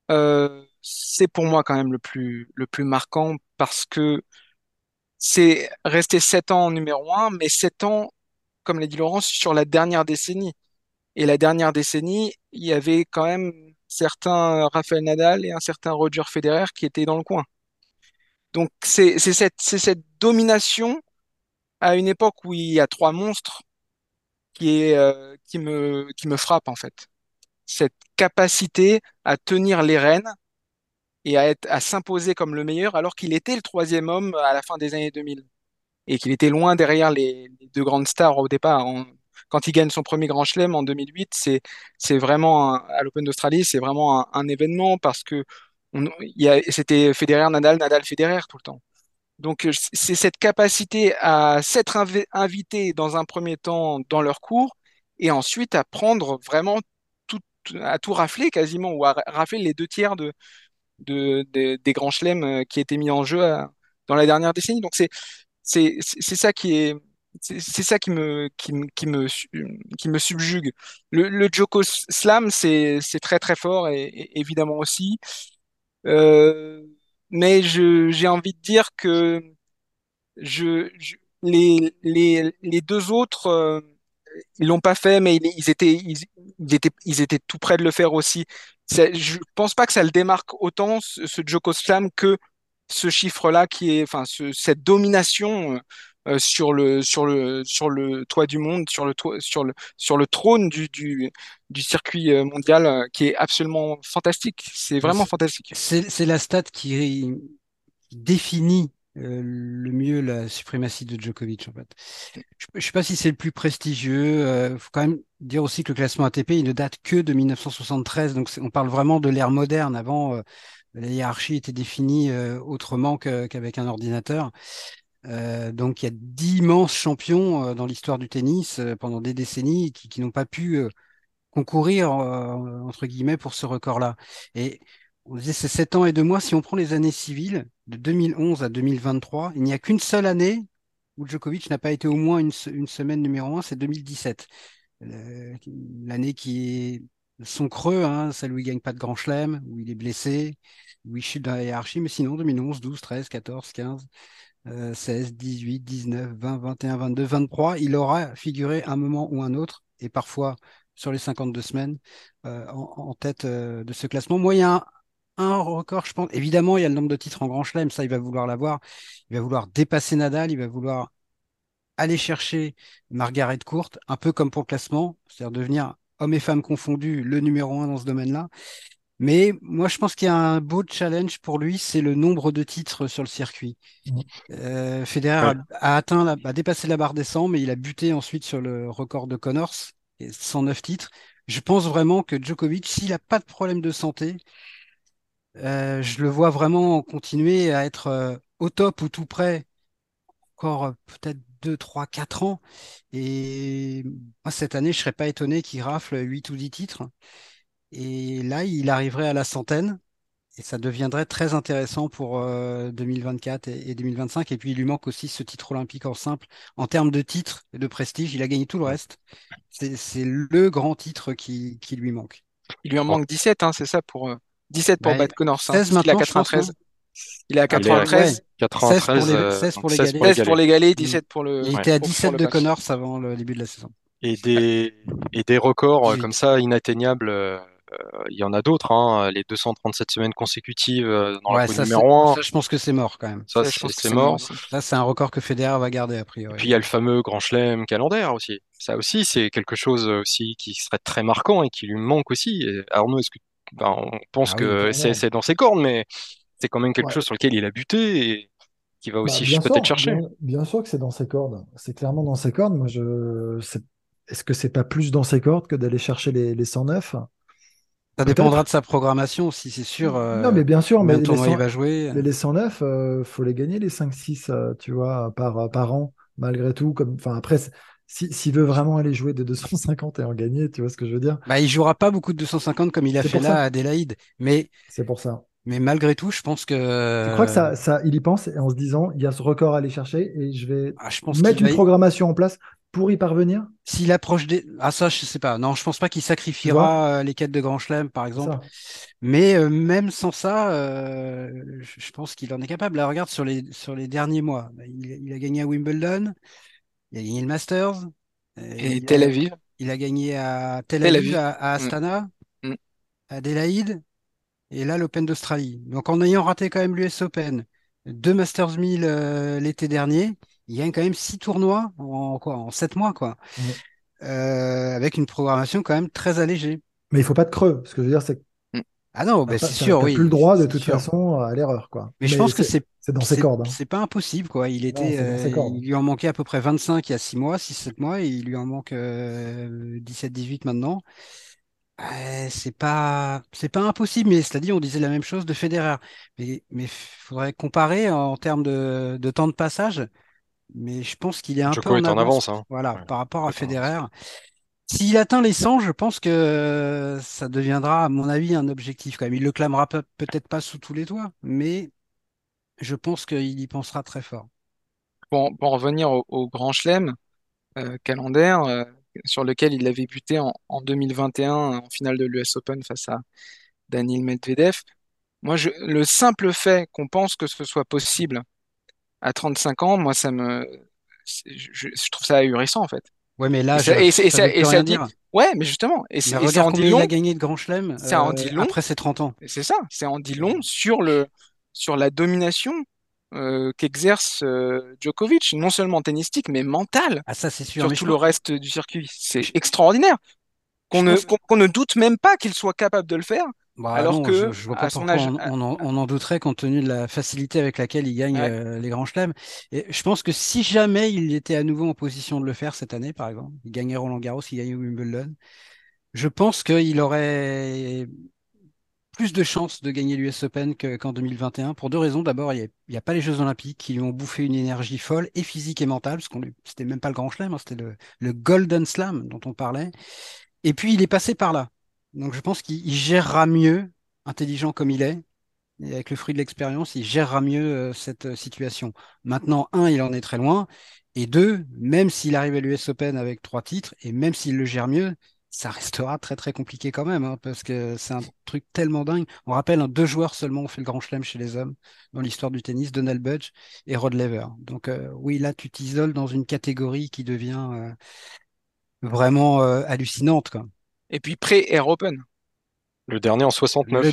Speaker 4: Euh, c'est pour moi quand même le plus le plus marquant parce que c'est resté sept ans en numéro un, mais sept ans, comme l'a dit Laurence, sur la dernière décennie. Et la dernière décennie, il y avait quand même certains Rafael Nadal et un certain Roger Federer qui étaient dans le coin. Donc c'est cette, cette domination à une époque où il y a trois monstres qui est, euh, qui me, qui me frappe en fait. Cette capacité à tenir les rênes et à à s'imposer comme le meilleur alors qu'il était le troisième homme à la fin des années 2000 et qu'il était loin derrière les, deux grandes stars au départ. Quand il gagne son premier Grand Chelem en 2008, c'est vraiment à l'Open d'Australie, c'est vraiment un, événement parce que c'était Federer, Nadal, Nadal, Federer tout le temps. Donc euh, c'est cette capacité à s'être invi- invité dans un premier temps dans leur cours et ensuite à prendre vraiment tout, à tout rafler quasiment ou à ra- rafler les deux tiers de, de- de- des grands chelems euh, qui étaient mis en jeu euh, dans la dernière décennie. Donc c'est c'est ça qui est c'est ça qui me qui qui me qui me subjugue. Le, le Joko Slam c'est très très fort et, évidemment aussi. Euh, mais j'ai envie de dire que je, les, les, les deux autres, euh, ils l'ont pas fait, mais ils, étaient, ils, étaient, ils étaient tout près de le faire aussi. C'est- Je pense pas que ça le démarque autant, ce, ce Joko Slam, que ce chiffre-là qui est, enfin, ce- cette domination euh, euh, sur le, sur le, sur le toit du monde, sur le toit, sur le, sur le trône du, du, du circuit euh, mondial, euh, qui est absolument fantastique. C'est vraiment fantastique.
Speaker 3: C'est c'est la stat qui, qui définit euh, le mieux la suprématie de Djokovic en fait. Je ne sais pas si c'est le plus prestigieux. Il faut quand même dire aussi que le classement ATP il ne date que de 1973, donc on parle vraiment de l'ère moderne. Avant, euh, la hiérarchie était définie euh, autrement que- qu'avec un ordinateur. Euh, donc il y a d'immenses champions euh, dans l'histoire du tennis euh, pendant des décennies qui, n'ont pas pu concourir entre guillemets pour ce record-là. Et on disait c'est 7 ans et 2 mois. Si on prend les années civiles de 2011 à 2023, il n'y a qu'une seule année où Djokovic n'a pas été au moins une, se- une semaine numéro un, c'est 2017. Le- L'année qui est son creux, hein, celle où il gagne pas de grand chelem, où il est blessé, où il chute dans la hiérarchie, mais sinon 2011, 12, 13, 14, 15, euh, 16, 18, 19, 20, 21, 22, 23, il aura figuré un moment ou un autre, et parfois sur les 52 semaines, euh, en, en tête euh, de ce classement. Moi, il y a un, un record, je pense. Évidemment, il y a le nombre de titres en Grand Chelem, ça, il va vouloir l'avoir. Il va vouloir dépasser Nadal, il va vouloir aller chercher Margaret Court, un peu comme pour le classement, c'est-à-dire devenir hommes et femmes confondus le numéro un dans ce domaine-là. Mais moi, je pense qu'il y a un beau challenge pour lui, c'est le nombre de titres sur le circuit.
Speaker 2: Mhm.
Speaker 3: Euh, Federer
Speaker 1: Ouais.
Speaker 3: a, a atteint, la, a dépassé la barre des 100, mais il a buté ensuite sur le record de Connors, qui est 109 titres. Je pense vraiment que Djokovic, s'il n'a pas de problème de santé, euh, je le vois vraiment continuer à être euh, au top ou tout près encore euh, peut-être 2, 3, 4 ans. Et moi, cette année, je serais pas étonné qu'il rafle 8 ou 10 titres. Et là, il arriverait à la centaine. Et ça deviendrait très intéressant pour euh, 2024 et, et 2025. Et puis, il lui manque aussi ce titre olympique en simple. En termes de titres et de prestige, il a gagné tout le reste. C'est, le grand titre qui, qui lui manque.
Speaker 4: Il lui en manque 17, hein, c'est ça, pour, euh, 17 pour
Speaker 3: Bah,
Speaker 4: battre Connors, hein,
Speaker 3: 16
Speaker 4: parce qu'il a
Speaker 3: maintenant, je pense,
Speaker 4: 93.
Speaker 3: non
Speaker 4: Il est à
Speaker 1: Il est à-
Speaker 4: 93,
Speaker 3: Ouais.
Speaker 1: 93,
Speaker 3: 16 pour les-
Speaker 1: euh,
Speaker 3: 16 pour
Speaker 1: donc
Speaker 3: les
Speaker 1: 16
Speaker 3: galets.
Speaker 4: 16 pour les galets, 17 pour le,
Speaker 3: Il
Speaker 1: Ouais.
Speaker 3: était à
Speaker 4: pour- pour
Speaker 3: 17
Speaker 4: le
Speaker 3: de. Connors avant le début de la saison.
Speaker 1: Et des, et des records euh,
Speaker 3: 18.
Speaker 1: comme ça inatteignables, euh, euh, il y en a d'autres, hein, les 237 semaines consécutives euh, dans
Speaker 3: Ouais,
Speaker 1: la
Speaker 3: ça,
Speaker 1: numéro
Speaker 3: c'est-
Speaker 1: 1,
Speaker 3: ça, je pense que c'est mort quand même.
Speaker 1: ça c'est mort.
Speaker 4: mort.
Speaker 3: Ça, c'est un record que Federer va garder a
Speaker 1: Et
Speaker 3: priori.
Speaker 1: puis il y a le fameux Grand Chelem calendaire aussi. Ça aussi, c'est quelque chose aussi qui serait très marquant et qui lui manque aussi. Et Arnaud, est-ce que ben, on pense
Speaker 3: Ah
Speaker 1: que c'est dans ses cordes, mais c'est quand même quelque
Speaker 2: Ouais.
Speaker 1: chose sur lequel il a buté et qui va
Speaker 2: Bah,
Speaker 1: aussi peut-être chercher.
Speaker 2: bien, bien sûr que c'est dans ses cordes. C'est clairement dans ses cordes. Moi, je, est-ce que c'est pas plus dans ses cordes que d'aller chercher les, les 109?
Speaker 3: Ça dépendra de sa programmation aussi, c'est sûr.
Speaker 2: Non,
Speaker 3: euh,
Speaker 2: mais bien sûr, mais les,
Speaker 3: tournois il
Speaker 2: 100
Speaker 3: va jouer.
Speaker 2: les, les 109, euh, faut les gagner, les 5-6, euh, tu vois, par, par an, malgré tout. Comme, après, c'est- si, s'il veut vraiment aller jouer des 250 et en gagner, tu vois ce que je veux dire?
Speaker 3: Bah, il jouera pas beaucoup de 250 comme il a fait là
Speaker 2: ça.
Speaker 3: à Adélaïde, mais,
Speaker 2: C'est pour ça.
Speaker 3: mais malgré tout, je pense que
Speaker 2: Tu crois que ça, ça, il y pense en se disant, il y a ce record à aller chercher et je vais
Speaker 3: ah, je pense
Speaker 2: mettre une
Speaker 3: va,
Speaker 2: programmation en place pour y parvenir?
Speaker 3: s'il approche des, ah ça, je sais pas. Non, je pense pas qu'il sacrifiera euh, les quêtes de Grand Chelem, par exemple.
Speaker 2: ça.
Speaker 3: Mais euh, même sans ça, euh, je, pense qu'il en est capable. Là, regarde sur les sur les derniers mois, il, il a gagné à Wimbledon, il a gagné le Masters,
Speaker 4: Et Tel
Speaker 3: a,
Speaker 4: Aviv,
Speaker 3: il a gagné à Tel
Speaker 4: Tel
Speaker 3: Aviv, à, à
Speaker 4: Mm,
Speaker 3: Astana,
Speaker 4: mm.
Speaker 3: à Adélaïde, et là l'Open d'Australie. Donc en ayant raté quand même l'US Open, deux Masters 1000 euh, l'été dernier, il gagne quand même six tournois en quoi, en sept mois quoi. Euh, avec une programmation quand même très allégée.
Speaker 2: Mais il faut pas de creux. Ce que je veux dire, c'est
Speaker 4: Mm.
Speaker 3: Ah non, bah, c'est sûr, oui.
Speaker 2: plus le droit de toute
Speaker 3: sûr.
Speaker 2: façon à l'erreur, quoi.
Speaker 3: Mais je pense que
Speaker 2: c'est dans ses cordes. hein.
Speaker 3: c'est pas impossible, quoi. Il était, euh, il lui en manquait à peu près 25 il y a 6 mois, 6-7 mois, et il lui en manque euh, 17-18 maintenant. Ouais, c'est pas, c'est pas impossible, mais c'est-à-dire, on disait la même chose de Federer. Mais, mais faudrait comparer en termes de, de temps de passage. Mais je pense qu'il est un peu en
Speaker 1: est en
Speaker 3: avance,
Speaker 1: avance. Hein.
Speaker 3: voilà,
Speaker 1: Ouais,
Speaker 3: par rapport à
Speaker 1: avance.
Speaker 3: Federer. S'il atteint les 100, je pense que ça deviendra, à mon avis, un objectif quand même. Il le clamera pe- peut-être pas sous tous les toits, mais je pense qu'il y pensera très fort.
Speaker 4: Pour, pour en revenir au, au Grand Chelem euh, calendaire, euh, sur lequel il avait buté en, en 2021 en finale de l'US Open face à Daniil Medvedev. Moi, je, le simple fait qu'on pense que ce soit possible à 35 ans, moi, ça me, je, trouve ça ahurissant en fait.
Speaker 3: Ouais, mais
Speaker 4: Et ça, et, ça- et
Speaker 3: ça
Speaker 4: ça- et dit,
Speaker 3: dire.
Speaker 4: ouais, mais justement, et,
Speaker 3: Mais
Speaker 4: et ça
Speaker 3: regarde
Speaker 4: en dit
Speaker 3: combien il
Speaker 4: long,
Speaker 3: a gagné de Grand Chelem
Speaker 4: en
Speaker 3: euh,
Speaker 4: dit long,
Speaker 3: après ses 30 ans.
Speaker 4: c'est ça, c'est en dit long sur le, sur la domination euh, qu'exerce euh, Djokovic, non seulement tennistique, mais mentale
Speaker 3: Ah, ça, c'est sûr.
Speaker 4: sur
Speaker 3: Mais
Speaker 4: tout
Speaker 3: je
Speaker 4: le reste du circuit. C'est extraordinaire qu'on ne, doute même pas qu'il soit capable de le faire,
Speaker 3: Bah
Speaker 4: alors
Speaker 3: non, je,
Speaker 4: que
Speaker 3: je vois
Speaker 4: à
Speaker 3: pas
Speaker 4: son
Speaker 3: pourquoi
Speaker 4: âge,
Speaker 3: on,
Speaker 4: à-
Speaker 3: on en, on en douterait compte tenu de la facilité avec laquelle il gagne
Speaker 4: ouais,
Speaker 3: euh, les grands chelems. Et je pense que si jamais il était à nouveau en position de le faire cette année, par exemple, il gagnait Roland-Garros, il gagnait Wimbledon, je pense qu'il aurait plus de chances de gagner l'US Open que- qu'en 2021 pour deux raisons. D'abord, il n'y a, pas les Jeux Olympiques qui lui ont bouffé une énergie folle et physique et mentale, parce qu'on c'était même pas le grand chelem, hein, c'était le, le Golden Slam dont on parlait. Et puis, il est passé par là. Donc, je pense qu'il il gérera mieux, intelligent comme il est, et avec le fruit de l'expérience, il gérera mieux euh, cette euh, situation. Maintenant, un, il en est très loin. Et deux, même s'il arrive à l'US Open avec trois titres, et même s'il le gère mieux, ça restera très très compliqué quand même, hein, parce que c'est un truc tellement dingue. On rappelle, hein, deux joueurs seulement ont fait le Grand Chelem chez les hommes dans l'histoire du tennis, Donald Budge et Rod Laver. Donc euh, oui, là, tu t'isoles dans une catégorie qui devient euh, vraiment euh, hallucinante, quoi.
Speaker 4: et puis pré-Air Open.
Speaker 1: Le dernier en 69.
Speaker 3: Le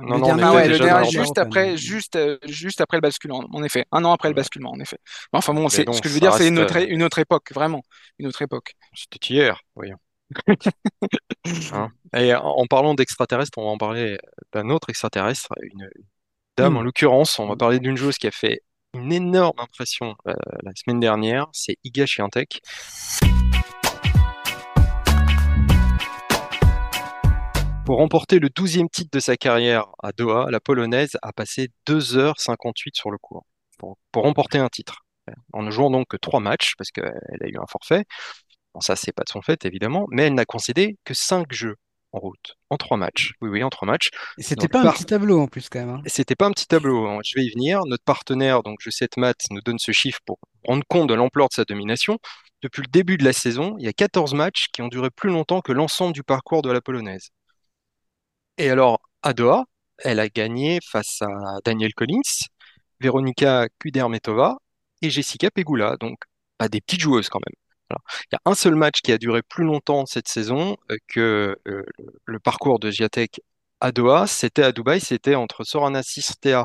Speaker 1: Non, non, on
Speaker 3: dernier,
Speaker 4: juste après, juste, euh, juste après le basculement, en effet. Un an après le basculement, en effet. Enfin bon, c'est,
Speaker 1: donc,
Speaker 4: ce que je veux dire, c'est une autre,
Speaker 1: euh,
Speaker 4: une autre époque, vraiment. Une autre époque.
Speaker 1: C'était hier, voyons. (laughs) Hein. Et en en parlant d'extraterrestres, on va en parler d'un autre extraterrestre, une dame en
Speaker 3: Hmm.
Speaker 1: l'occurrence. On va parler d'une joueuse qui a fait une énorme impression euh, la semaine dernière, c'est Iga Swiatek. Pour remporter le 12e titre de sa carrière à Doha, la Polonaise a passé 2h58 sur le court pour, pour remporter un titre. En ne jouant donc que trois matchs, parce qu'elle a eu un forfait. Bon, ça, c'est pas de son fait, évidemment, mais elle n'a concédé que cinq jeux en route, en trois matchs. Oui, oui, en trois matchs.
Speaker 3: Et c'était pas un petit tableau en plus quand même. hein.
Speaker 1: C'était pas un petit tableau, hein. je vais y venir. Notre partenaire, donc je sais Matt, nous donne ce chiffre pour rendre compte de l'ampleur de sa domination. Depuis le début de la saison, il y a 14 matchs qui ont duré plus longtemps que l'ensemble du parcours de la Polonaise. Et alors, à Doha, elle a gagné face à Daniel Collins, Veronika Kudermetova et Jessica Pegula, donc pas des petites joueuses quand même. Il y a un seul match qui a duré plus longtemps cette saison euh, que euh, le, parcours de Swiatek à Doha, c'était à Dubaï, c'était entre Sorana Cirstea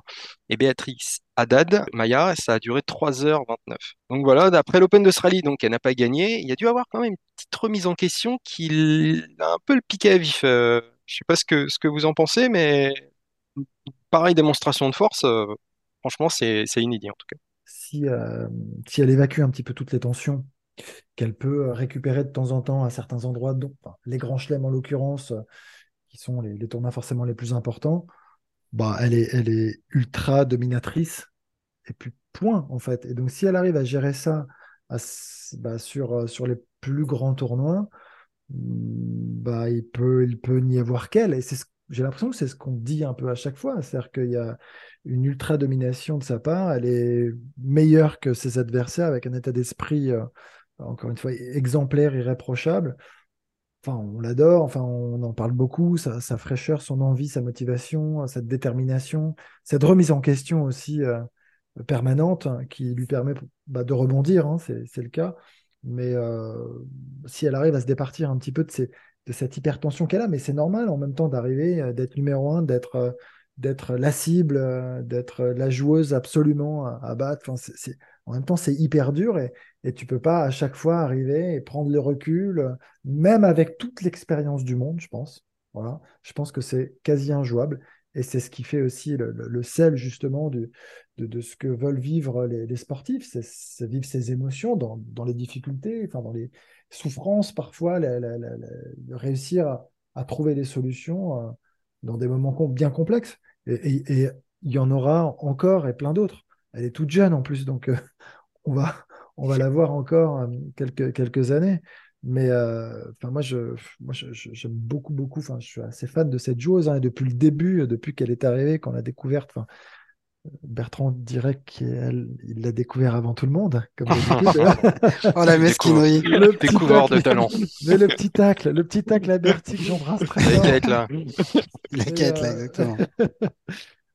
Speaker 1: et Béatrice Haddad et ça a duré 3h29. Donc voilà, d'après l'Open d'Australie, donc elle n'a pas gagné, il y a dû avoir quand même une petite remise en question qui a un peu le piqué à vif. Euh, je sais pas ce que, vous en pensez, mais pareil, démonstration de force, euh, franchement, c'est inédit en tout cas.
Speaker 2: Si, euh, si elle évacue un petit peu toutes les tensions qu'elle peut euh, récupérer de temps en temps à certains endroits, enfin, les grands chelems en l'occurrence, qui sont les, tournois forcément les plus importants, bah, elle est, ultra dominatrice, et puis point en fait. Et donc si elle arrive à gérer ça bah, sur, les plus grands tournois, bah, il peut, il peut n'y avoir qu'elle. Et c'est ce- j'ai l'impression que c'est ce qu'on dit un peu à chaque fois, c'est-à-dire qu'il y a une ultra domination de sa part, elle est meilleure que ses adversaires avec un état d'esprit, euh, encore une fois, exemplaire, irréprochable. Enfin, on l'adore, enfin, on en parle beaucoup, sa, fraîcheur, son envie, sa motivation, cette détermination, cette remise en question aussi euh, permanente hein, qui lui permet bah, de rebondir, hein, c'est le cas. Mais euh, si elle arrive à se départir un petit peu de, cette hypertension qu'elle a, mais c'est normal en même temps d'arriver, euh, d'être numéro un, d'être euh, la cible, d'être la joueuse absolument à, battre. En même temps, c'est hyper dur et, et tu peux pas à chaque fois arriver et prendre le recul, même avec toute l'expérience du monde, je pense. Voilà. Je pense que c'est quasi injouable. Et c'est ce qui fait aussi le, le- sel, justement, de, de, ce que veulent vivre les, sportifs. C'est vivre ces émotions dans, dans les difficultés, enfin, dans les souffrances, parfois, réussir à, trouver des solutions euh, dans des moments bien complexes. Et, il y en aura encore et plein d'autres. Elle est toute jeune en plus, donc euh, (laughs) on va, on va la voir encore euh, quelques, quelques années. Mais enfin, moi, je, moi j'aime beaucoup, beaucoup. Je suis assez fan de cette joueuse. hein, depuis le début, depuis qu'elle est arrivée, qu'on l'a découverte. Bertrand dirait qu'il il l'a découvert avant tout le monde, comme. (laughs) (laughs)
Speaker 3: Oh la mesquinerie. (laughs)
Speaker 2: Le petit
Speaker 1: Découvreur de talent.
Speaker 2: Mais le petit tacle, le petit tacle à Bertie que j'embrasse très fort.
Speaker 1: quêtes, là.
Speaker 3: La quête là, exactement.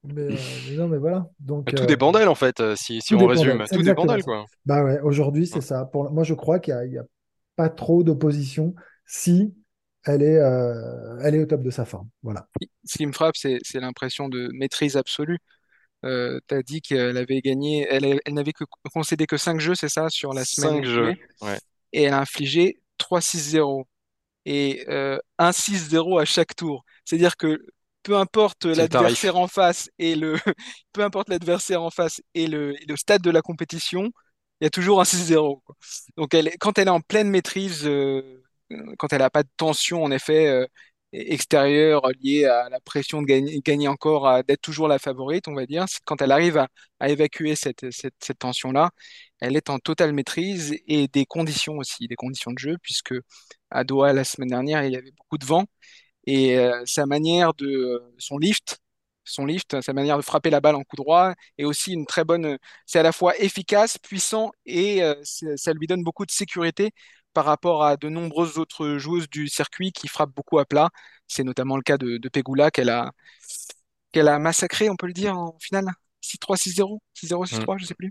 Speaker 2: Mais, euh, mais non, mais voilà. Donc,
Speaker 1: Tout
Speaker 2: euh,
Speaker 1: dépend d'elle, en fait, euh, si, si on résume. Tout d'elle,
Speaker 2: ça.
Speaker 1: quoi.
Speaker 2: Bah ouais, aujourd'hui, c'est ça. Pour, moi, je crois qu'il n'y a, a pas trop d'opposition si elle est, euh, elle est au top de sa forme. Voilà.
Speaker 4: Ce qui me frappe, c'est c'est l'impression de maîtrise absolue. Euh, tu as dit qu'elle avait gagné, elle, elle n'avait que concédé que 5 jeux, c'est ça, sur la semaine
Speaker 1: 5 jeux. Ouais.
Speaker 4: et elle a infligé 3-6-0 et euh, 1-6-0 à chaque tour. C'est-à-dire que peu importe l'adversaire en face et le (laughs) peu importe l'adversaire en face et le, et le stade de la compétition, il y a toujours un 6-0. quoi. Donc elle, quand elle est en pleine maîtrise, euh, quand elle n'a pas de tension en effet euh, extérieure liée à la pression de gagner, encore, d'être toujours la favorite, on va dire, quand elle arrive à, évacuer cette, tension-là, elle est en totale maîtrise et des conditions aussi, des conditions de jeu, puisque à Doha la semaine dernière, il y avait beaucoup de vent et euh, sa manière de son lift, son lift, sa manière de frapper la balle en coup droit est aussi une très bonne. C'est à la fois efficace, puissant et euh, ça lui donne beaucoup de sécurité par rapport à de nombreuses autres joueuses du circuit qui frappent beaucoup à plat. C'est notamment le cas de, de Pegula qu'elle a qu'elle a massacré, on peut le dire en finale. 6-3, 6-0, 6-0, 6-3, je sais plus.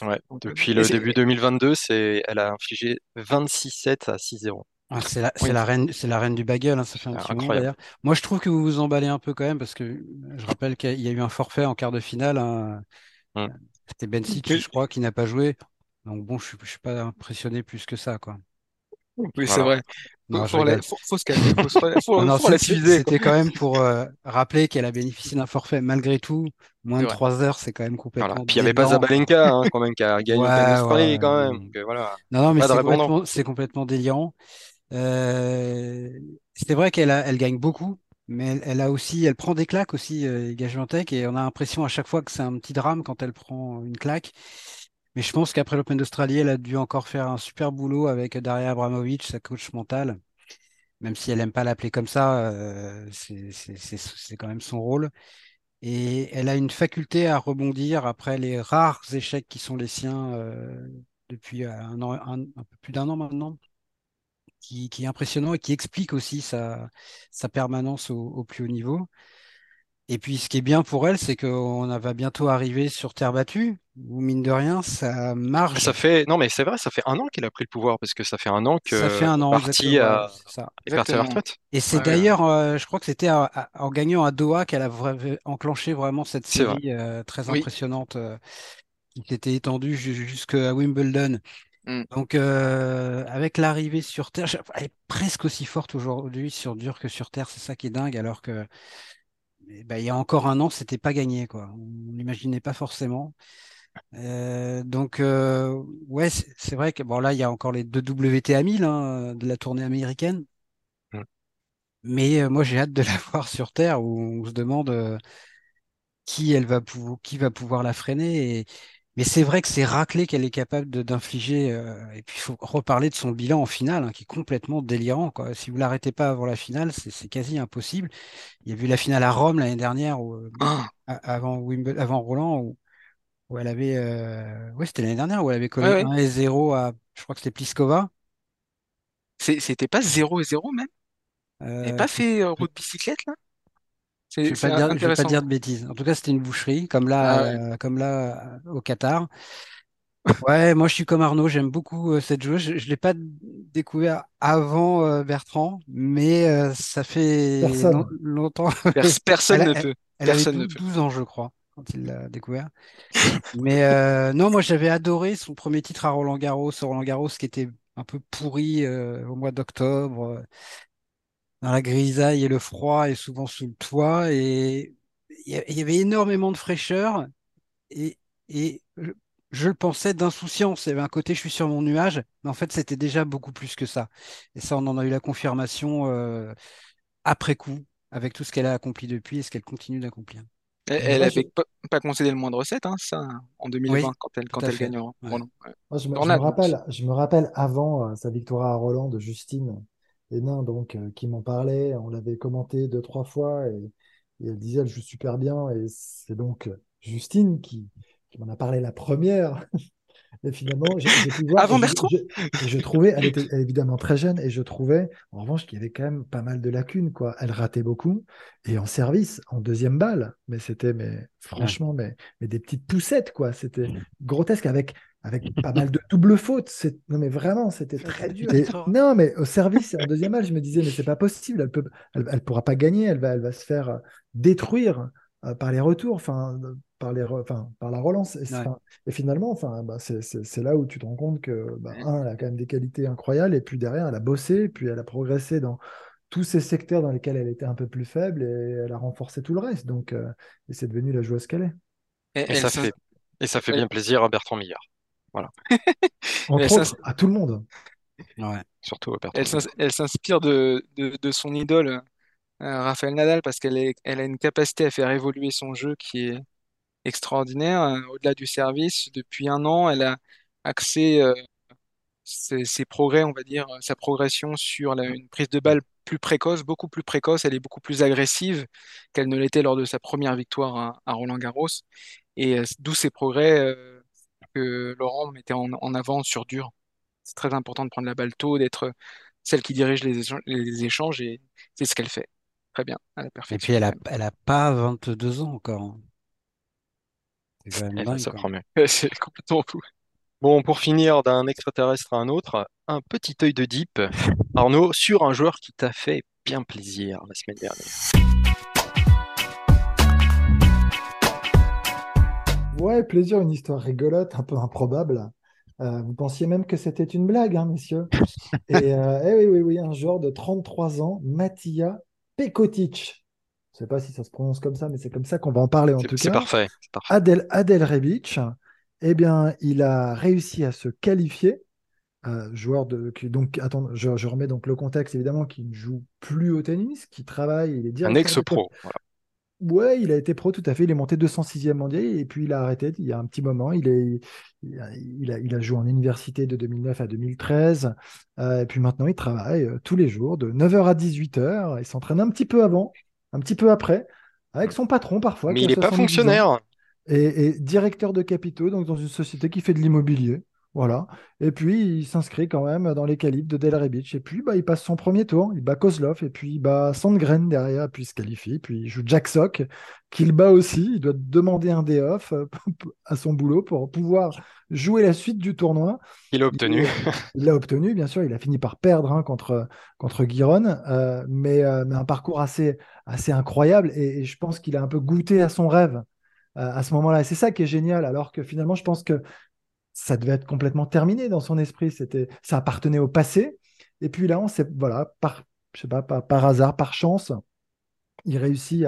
Speaker 1: Ouais.
Speaker 4: Donc, euh,
Speaker 1: Depuis le
Speaker 4: c'est-
Speaker 1: début 2022, c'est... elle a infligé 26-7 à 6-0.
Speaker 3: Ah, c'est la, c'est
Speaker 1: Oui.
Speaker 3: la reine, c'est la reine du bagel, hein, ça fait un petit moment
Speaker 1: incroyable.
Speaker 3: d'ailleurs. Moi, je trouve que vous vous emballez un peu quand même parce que je rappelle qu'il y a eu un forfait en quart de finale. hein.
Speaker 1: Mm.
Speaker 3: C'était Bencic,
Speaker 4: Oui.
Speaker 3: je crois, qui n'a pas joué. Donc bon, je je suis pas impressionné plus que ça, quoi.
Speaker 4: Oui, c'est
Speaker 1: Voilà.
Speaker 4: vrai.
Speaker 3: Non,
Speaker 4: Faut,
Speaker 3: je
Speaker 4: faut, faut- se calmer, faut, faut,
Speaker 3: c'était quand même pour euh, rappeler qu'elle a bénéficié d'un forfait malgré tout. Moins de
Speaker 4: vrai.
Speaker 3: trois heures, c'est quand même
Speaker 1: Voilà.
Speaker 3: complètement
Speaker 1: Puis il n'y avait pas. Zabalenka, hein, quand même, qui a (laughs) gagné
Speaker 3: Ouais, ouais,
Speaker 1: quand même. Donc, euh, voilà.
Speaker 3: Non, non, mais c'est complètement, complètement délirant. Euh, c'est vrai qu'elle elle gagne beaucoup, mais elle, elle a aussi, elle prend des claques aussi, euh, Gajuantec, et on a l'impression à chaque fois que c'est un petit drame quand elle prend une claque. Mais je pense qu'après l'Open d'Australie, elle a dû encore faire un super boulot avec Daria Abramovic, sa coach mentale. Même si elle aime pas l'appeler comme ça, euh, c'est quand même son rôle. Et elle a une faculté à rebondir après les rares échecs qui sont les siens euh, depuis un an, un peu plus d'un an maintenant, qui, qui est impressionnant et qui explique aussi sa, sa permanence au, au plus haut niveau. Et puis, ce qui est bien pour elle, c'est qu'on va bientôt arriver sur terre battue, où mine de rien, ça marche.
Speaker 1: Ça fait... Non, mais c'est vrai, ça fait un an qu'elle a pris le pouvoir, parce que ça fait un an que
Speaker 3: Ça fait un an,
Speaker 1: à...
Speaker 3: ça.
Speaker 1: est partie à la retraite.
Speaker 3: Et c'est
Speaker 4: Ouais,
Speaker 3: d'ailleurs, euh, je crois que c'était en gagnant à Doha qu'elle a vra- enclenché vraiment cette
Speaker 1: vrai.
Speaker 3: série euh, très
Speaker 4: Oui.
Speaker 3: impressionnante euh, qui s'était étendue ju- jusqu'à Wimbledon.
Speaker 4: Mm.
Speaker 3: Donc, euh, avec l'arrivée sur Terre, je- elle est presque aussi forte aujourd'hui sur dur que sur Terre. C'est ça qui est dingue, alors que eh ben, il y a encore un an, c'était pas gagné, quoi. On n'imaginait pas forcément. Euh, donc, euh, ouais, c'est vrai que bon, là, il y a encore les deux WTA 1000 hein, de la tournée américaine.
Speaker 1: Mm.
Speaker 3: Mais euh, moi, j'ai hâte de (laughs) la voir sur Terre où on se demande qui elle va qui va pouvoir la freiner. Et... Mais c'est vrai que c'est raclé qu'elle est capable de- d'infliger. Et puis, il faut reparler de son bilan en finale, hein, qui est complètement délirant, quoi. Si vous l'arrêtez pas avant la finale, c'est quasi impossible. Il y a eu la finale à Rome l'année dernière, où,
Speaker 4: Ah,
Speaker 3: avant Wimbledon, avant Roland, où, où elle avait. Euh... Ouais, c'était l'année dernière où elle avait collé
Speaker 4: ouais, ouais.
Speaker 3: 1 et 0 à. Je crois que c'était Pliskova.
Speaker 4: C'était pas 0 et 0 même? Elle
Speaker 3: Euh,
Speaker 4: n'avait pas fait euh, route bicyclette là?
Speaker 3: je vais
Speaker 4: C'est c'est
Speaker 3: pas dire, je vais pas dire de bêtises. En tout cas, c'était une boucherie, comme là,
Speaker 4: Ah ouais.
Speaker 3: euh, comme là euh, au Qatar. Ouais, moi je suis comme Arnaud, j'aime beaucoup euh, cette joueuse. Je, je l'ai pas découvert avant euh, Bertrand, mais euh, ça fait
Speaker 2: Personne.
Speaker 3: longtemps.
Speaker 4: Pers- (laughs) personne
Speaker 3: Elle,
Speaker 4: ne
Speaker 3: elle-
Speaker 4: peut.
Speaker 3: elle avait
Speaker 4: Personne ne
Speaker 3: 12,
Speaker 4: peut.
Speaker 3: 12 ans, je crois, quand il l'a découvert. Mais euh, non, moi j'avais adoré son premier titre à Roland Garros, Roland Garros qui était un peu pourri euh, au mois d'octobre. dans la grisaille et le froid et souvent sous le toit. Et il y, avait énormément de fraîcheur et, et je, le pensais d'insouciance. Il y avait un côté, je suis sur mon nuage, mais en fait, c'était déjà beaucoup plus que ça. Et ça, on en a eu la confirmation euh, après coup, avec tout ce qu'elle a accompli depuis et ce qu'elle continue d'accomplir.
Speaker 4: Elle n'avait pas, concédé le moindre set, hein, ça, en 2020, quand elle, quand elle gagne
Speaker 2: je, me, rappelle, je me rappelle avant euh, sa victoire à Roland de Justine Hénin, donc, euh, qui m'en parlait. On l'avait commenté deux, trois fois et, elle disait elle joue super bien. Et c'est donc Justine qui, qui m'en a parlé la première Et finalement, j'ai pu voir.
Speaker 4: Avant Bertrand
Speaker 2: je, je, trouvais, elle était évidemment très jeune, et je trouvais, en revanche, qu'il y avait quand même pas mal de lacunes. Quoi. Elle ratait beaucoup. Et en service, en deuxième balle, mais c'était, mais franchement, mais, mais des petites poussettes, quoi. C'était grotesque avec avec pas mal de double fautes. Non, mais vraiment, c'était très dur. non, mais au service, en deuxième balle, je me disais, mais c'est pas possible. Elle peut, elle, elle, pourra pas gagner. Elle va, elle va se faire détruire euh, par les retours. Enfin, par, les enfin, par la relance. Et, finalement, enfin, bah, c'est là où tu te rends compte que, bah, un, elle a quand même des qualités incroyables, et puis derrière, elle a bossé, puis elle a progressé dans tous ces secteurs dans lesquels elle était un peu plus faible, et elle a renforcé tout le reste. Donc, euh, et c'est devenu la joueuse qu'elle
Speaker 1: est. Et, ça fait, et ça fait bien plaisir à Bertrand Millard. Voilà. (laughs)
Speaker 2: Entre autres, à tout le monde.
Speaker 1: Ouais, surtout à
Speaker 4: Bertrand. Elle s'inspire de, de, de, son idole, euh, Raphaël Nadal, parce qu'elle elle a une capacité à faire évoluer son jeu qui est, extraordinaire. Euh, au-delà du service, depuis un an, elle a axé euh, ses, progrès, on va dire, sa progression sur une prise de balle plus précoce, beaucoup plus précoce. Elle est beaucoup plus agressive qu'elle ne l'était lors de sa première victoire à, Roland-Garros. Et euh, d'où ces progrès que Laurent mettait en, avant sur dur. C'est très important de prendre la balle tôt, d'être celle qui dirige les, les échanges et c'est ce qu'elle fait. Très bien, à la
Speaker 3: perfection. Et puis elle a, elle a pas 22 ans encore.
Speaker 1: Eh, ça promet. (laughs) C'est complètement fou. Bon, pour finir d'un extraterrestre à un autre, un petit œil de deep, (laughs) Arnaud, sur un joueur qui t'a fait bien plaisir la semaine dernière.
Speaker 2: Ouais, plaisir, une histoire rigolote, un peu improbable. Euh, vous pensiez même que c'était une blague, hein, messieurs. (laughs) Et, euh, eh oui, oui, oui, un joueur de 33 ans, Matija Pekotic. Je ne sais pas si ça se prononce comme ça, mais c'est comme ça qu'on va en parler en tout cas.
Speaker 1: C'est parfait.
Speaker 2: Adel, Adel Rebic, eh bien, il a réussi à se qualifier. Euh, joueur de qui, donc attends je, remets donc le contexte évidemment qui ne joue plus au tennis qui travaille il est
Speaker 1: un ex pro
Speaker 2: ouais il a été pro tout à fait il est monté 206e mondial et puis il a arrêté il y a un petit moment il est il a, il a, joué en université de 2009 à 2013 euh, et puis maintenant il travaille euh, tous les jours de 9h à 18h il s'entraîne un petit peu avant un petit peu après, avec son patron parfois.
Speaker 1: Mais il n'est pas fonctionnaire.
Speaker 2: Et, directeur de capitaux, donc dans une société qui fait de l'immobilier. Voilà. Et puis, il s'inscrit quand même dans les calibres de Del Beach. Et puis, bah, il passe son premier tour. Il bat Kozlov. Et puis, il bat Sandgren derrière. Puis, il se qualifie. Puis, il joue Jack Sock, qu'il bat aussi. Il doit demander un day off euh, (laughs) à son boulot pour pouvoir jouer la suite du tournoi.
Speaker 1: Il l'a obtenu.
Speaker 2: Il l'a obtenu, bien sûr. Il a fini par perdre hein, contre, contre Guiron. Euh, mais, euh, mais, un parcours assez, assez incroyable. Et, je pense qu'il a un peu goûté à son rêve à ce moment-là. Et c'est ça qui est génial. Alors que finalement, je pense que ça devait être complètement terminé dans son esprit. C'était, ça appartenait au passé. Et puis là, on sait, voilà, par, je sais pas, par, hasard, par chance, il réussit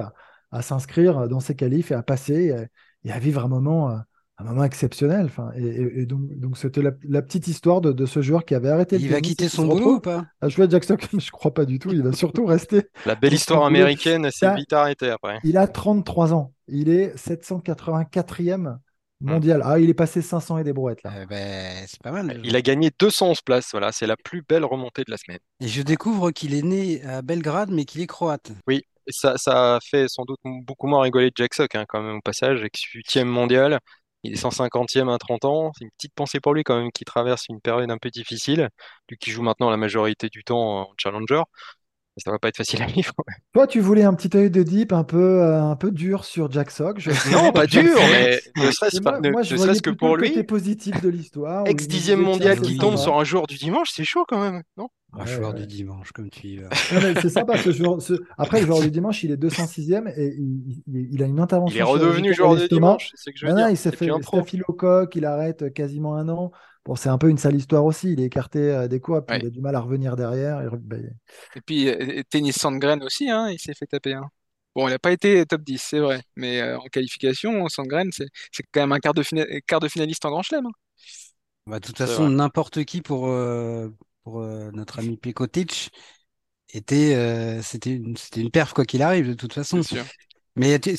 Speaker 2: à, s'inscrire dans ses qualifs et à passer et, à vivre un moment, un moment exceptionnel. Enfin, et, donc, c'était la, petite histoire de, ce joueur qui avait arrêté.
Speaker 3: Il va quitter son boulot ou pas?
Speaker 2: À jouer à Jack Stockton, (laughs) je crois pas du tout. Il va surtout rester. (laughs)
Speaker 1: La belle histoire américaine s'est vite arrêtée après.
Speaker 2: Il a 33 ans. Il est 784e mondial. Ah, il est passé 500 et des brouettes là.
Speaker 3: Eh ben, c'est pas mal.
Speaker 1: Il a gagné 211 places. Voilà, c'est la plus belle remontée de la semaine.
Speaker 3: Et je découvre qu'il est né à Belgrade, mais qu'il est croate.
Speaker 1: Oui, ça, ça a fait sans doute beaucoup moins rigoler Jack Sock hein, quand même au passage, ex 8e mondial. Il est 150e à 30 ans. C'est une petite pensée pour lui quand même qui traverse une période un peu difficile. Lui qui joue maintenant la majorité du temps en challenger ça va pas être facile à vivre.
Speaker 2: Toi, tu voulais un petit œil de deep un peu, euh, un peu dur sur Jack Sock.
Speaker 1: Non, pas dur, mais ne serait-ce que pour lui.
Speaker 2: positif de l'histoire.
Speaker 1: Ex dixième mondial qui tombe sur un jour du dimanche, c'est chaud quand même, non?
Speaker 3: Un
Speaker 2: Ouais,
Speaker 3: joueur
Speaker 2: ouais.
Speaker 3: du dimanche, comme tu y vas. (laughs)
Speaker 2: Non, mais c'est sympa ce joueur. ce- Après, le joueur du dimanche, il est 206e et il, il- il a une intervention.
Speaker 1: Il est redevenu joueur
Speaker 2: l'estomac.
Speaker 1: dimanche, c'est ce que je veux
Speaker 2: Non, non,
Speaker 1: dire.
Speaker 2: il s'est fait
Speaker 1: un
Speaker 2: staphylocoque, il arrête quasiment un an. Bon, c'est un peu une sale histoire aussi. Il est écarté euh, des cours et puis
Speaker 4: Ouais.
Speaker 2: il a du mal à revenir derrière. Et, bah,
Speaker 4: Et puis, euh, Tennis Sandgren aussi, hein, il s'est fait taper. hein. Bon, il n'a pas été top 10, c'est vrai. Mais euh, en qualification, Sandgren, c'est c'est quand même un quart de, fina- quart de finaliste en Grand Chelem. hein.
Speaker 3: Bah, de toute façon, n'importe qui pour, euh, pour euh, notre ami Pekotic était, euh, c'était une, c'était une perf quoi qu'il arrive, de toute façon.
Speaker 4: Sûr.
Speaker 3: Mais tu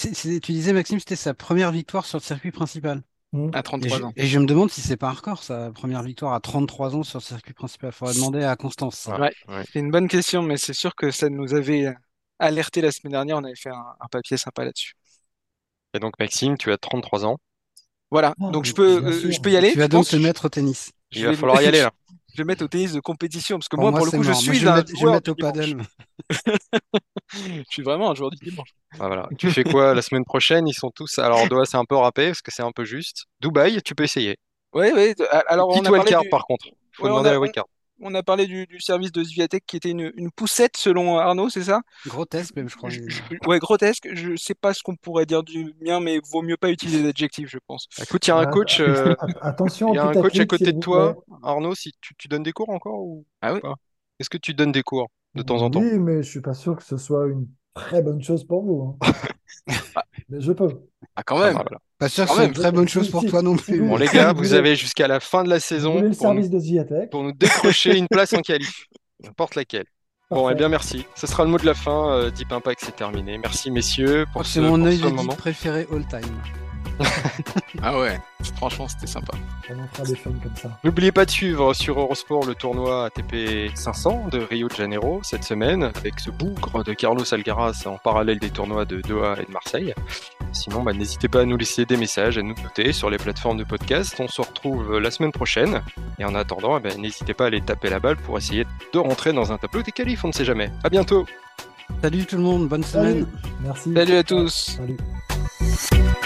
Speaker 3: disais, Maxime, c'était sa première victoire sur le circuit principal.
Speaker 2: Hmm.
Speaker 4: À
Speaker 3: Et
Speaker 4: 33
Speaker 3: je,
Speaker 4: ans.
Speaker 3: et je me demande si c'est pas un record, sa première victoire à 33 ans sur le circuit principal. Faudrait demander à Constance. ça.
Speaker 1: Ouais.
Speaker 4: Ouais, c'est une bonne question, mais c'est sûr que ça nous avait alerté la semaine dernière. On avait fait un, un papier sympa là-dessus.
Speaker 1: Et donc, Maxime, tu as 33 ans.
Speaker 4: Voilà.
Speaker 2: Oh,
Speaker 4: Donc, je peux, euh, je peux y aller.
Speaker 3: Tu vas donc te mettre au tennis.
Speaker 4: Je
Speaker 1: Il va
Speaker 4: vais-
Speaker 1: falloir y aller là.
Speaker 4: Je vais mettre au tennis de compétition parce que
Speaker 3: Pour
Speaker 4: moi, pour le coup, je
Speaker 3: mort. Moi,
Speaker 4: suis
Speaker 3: je vais
Speaker 4: un
Speaker 3: mettre, je vais
Speaker 4: joueur
Speaker 3: mettre
Speaker 4: du
Speaker 3: au
Speaker 4: dimanche.
Speaker 3: paddle. (laughs)
Speaker 4: Je suis vraiment un joueur du dimanche.
Speaker 1: Ah, voilà. Tu fais quoi la semaine prochaine? Ils sont tous. Alors, Doha, c'est un peu râpé parce que c'est un peu juste. Dubaï, tu peux essayer.
Speaker 4: Oui, oui. Alors, on a parlé
Speaker 1: wildcard
Speaker 4: du,
Speaker 1: par contre. Faut
Speaker 4: Ouais, on
Speaker 1: demander
Speaker 4: a-
Speaker 1: la wildcard.
Speaker 4: On a parlé du, du service de Sviatek qui était une, une poussette selon Arnaud, c'est ça?
Speaker 3: Grotesque, même, je crois.
Speaker 4: Je- je- ouais, grotesque. Je sais pas ce qu'on pourrait dire du mien, mais vaut mieux pas utiliser d'adjectif, je pense.
Speaker 1: Écoute, il y a un
Speaker 2: Ah,
Speaker 1: coach. euh,
Speaker 2: Att- (laughs) Attention,
Speaker 1: Il y a un coach à côté de toi. Arnaud, si tu, tu donnes des cours encore ou
Speaker 4: Ah oui?
Speaker 1: Est-ce que tu donnes des cours de temps en temps?
Speaker 2: Oui, mais je suis pas sûr que ce soit une très bonne chose pour vous. hein. (laughs) mais je peux.
Speaker 4: Ah, quand
Speaker 1: Ah,
Speaker 4: même.
Speaker 1: voilà.
Speaker 3: Pas sûr que
Speaker 4: Quand
Speaker 3: ce soit une
Speaker 4: même.
Speaker 3: très bonne chose pour toi non plus.
Speaker 1: Bon, les gars,
Speaker 2: vous
Speaker 1: avez jusqu'à la fin de la saison
Speaker 2: le
Speaker 1: pour nous,
Speaker 2: service de Ziatek
Speaker 1: pour nous décrocher une place en qualif, (laughs) n'importe laquelle. Bon, eh bien, merci. Ce sera le mot de la fin. Euh, Deep Impact, c'est terminé. Merci, messieurs, pour ce,
Speaker 3: c'est mon œil
Speaker 1: ce moment.
Speaker 3: préféré all time.
Speaker 4: Ah ouais. Franchement, c'était sympa.
Speaker 2: On en fera des films comme ça.
Speaker 1: N'oubliez pas de suivre sur Eurosport le tournoi ATP 500 de Rio de Janeiro cette semaine avec ce bougre de Carlos Alcaraz en parallèle des tournois de Doha et de Marseille. Sinon, bah, n'hésitez pas à nous laisser des messages, à nous noter sur les plateformes de podcast. On se retrouve la semaine prochaine. Et en attendant, eh ben, n'hésitez pas à aller taper la balle pour essayer de rentrer dans un tableau des qualifs. On ne sait jamais. À bientôt.
Speaker 3: Salut tout le monde, bonne
Speaker 2: Salut.
Speaker 3: semaine.
Speaker 2: Merci.
Speaker 4: Salut à tous.
Speaker 2: Salut.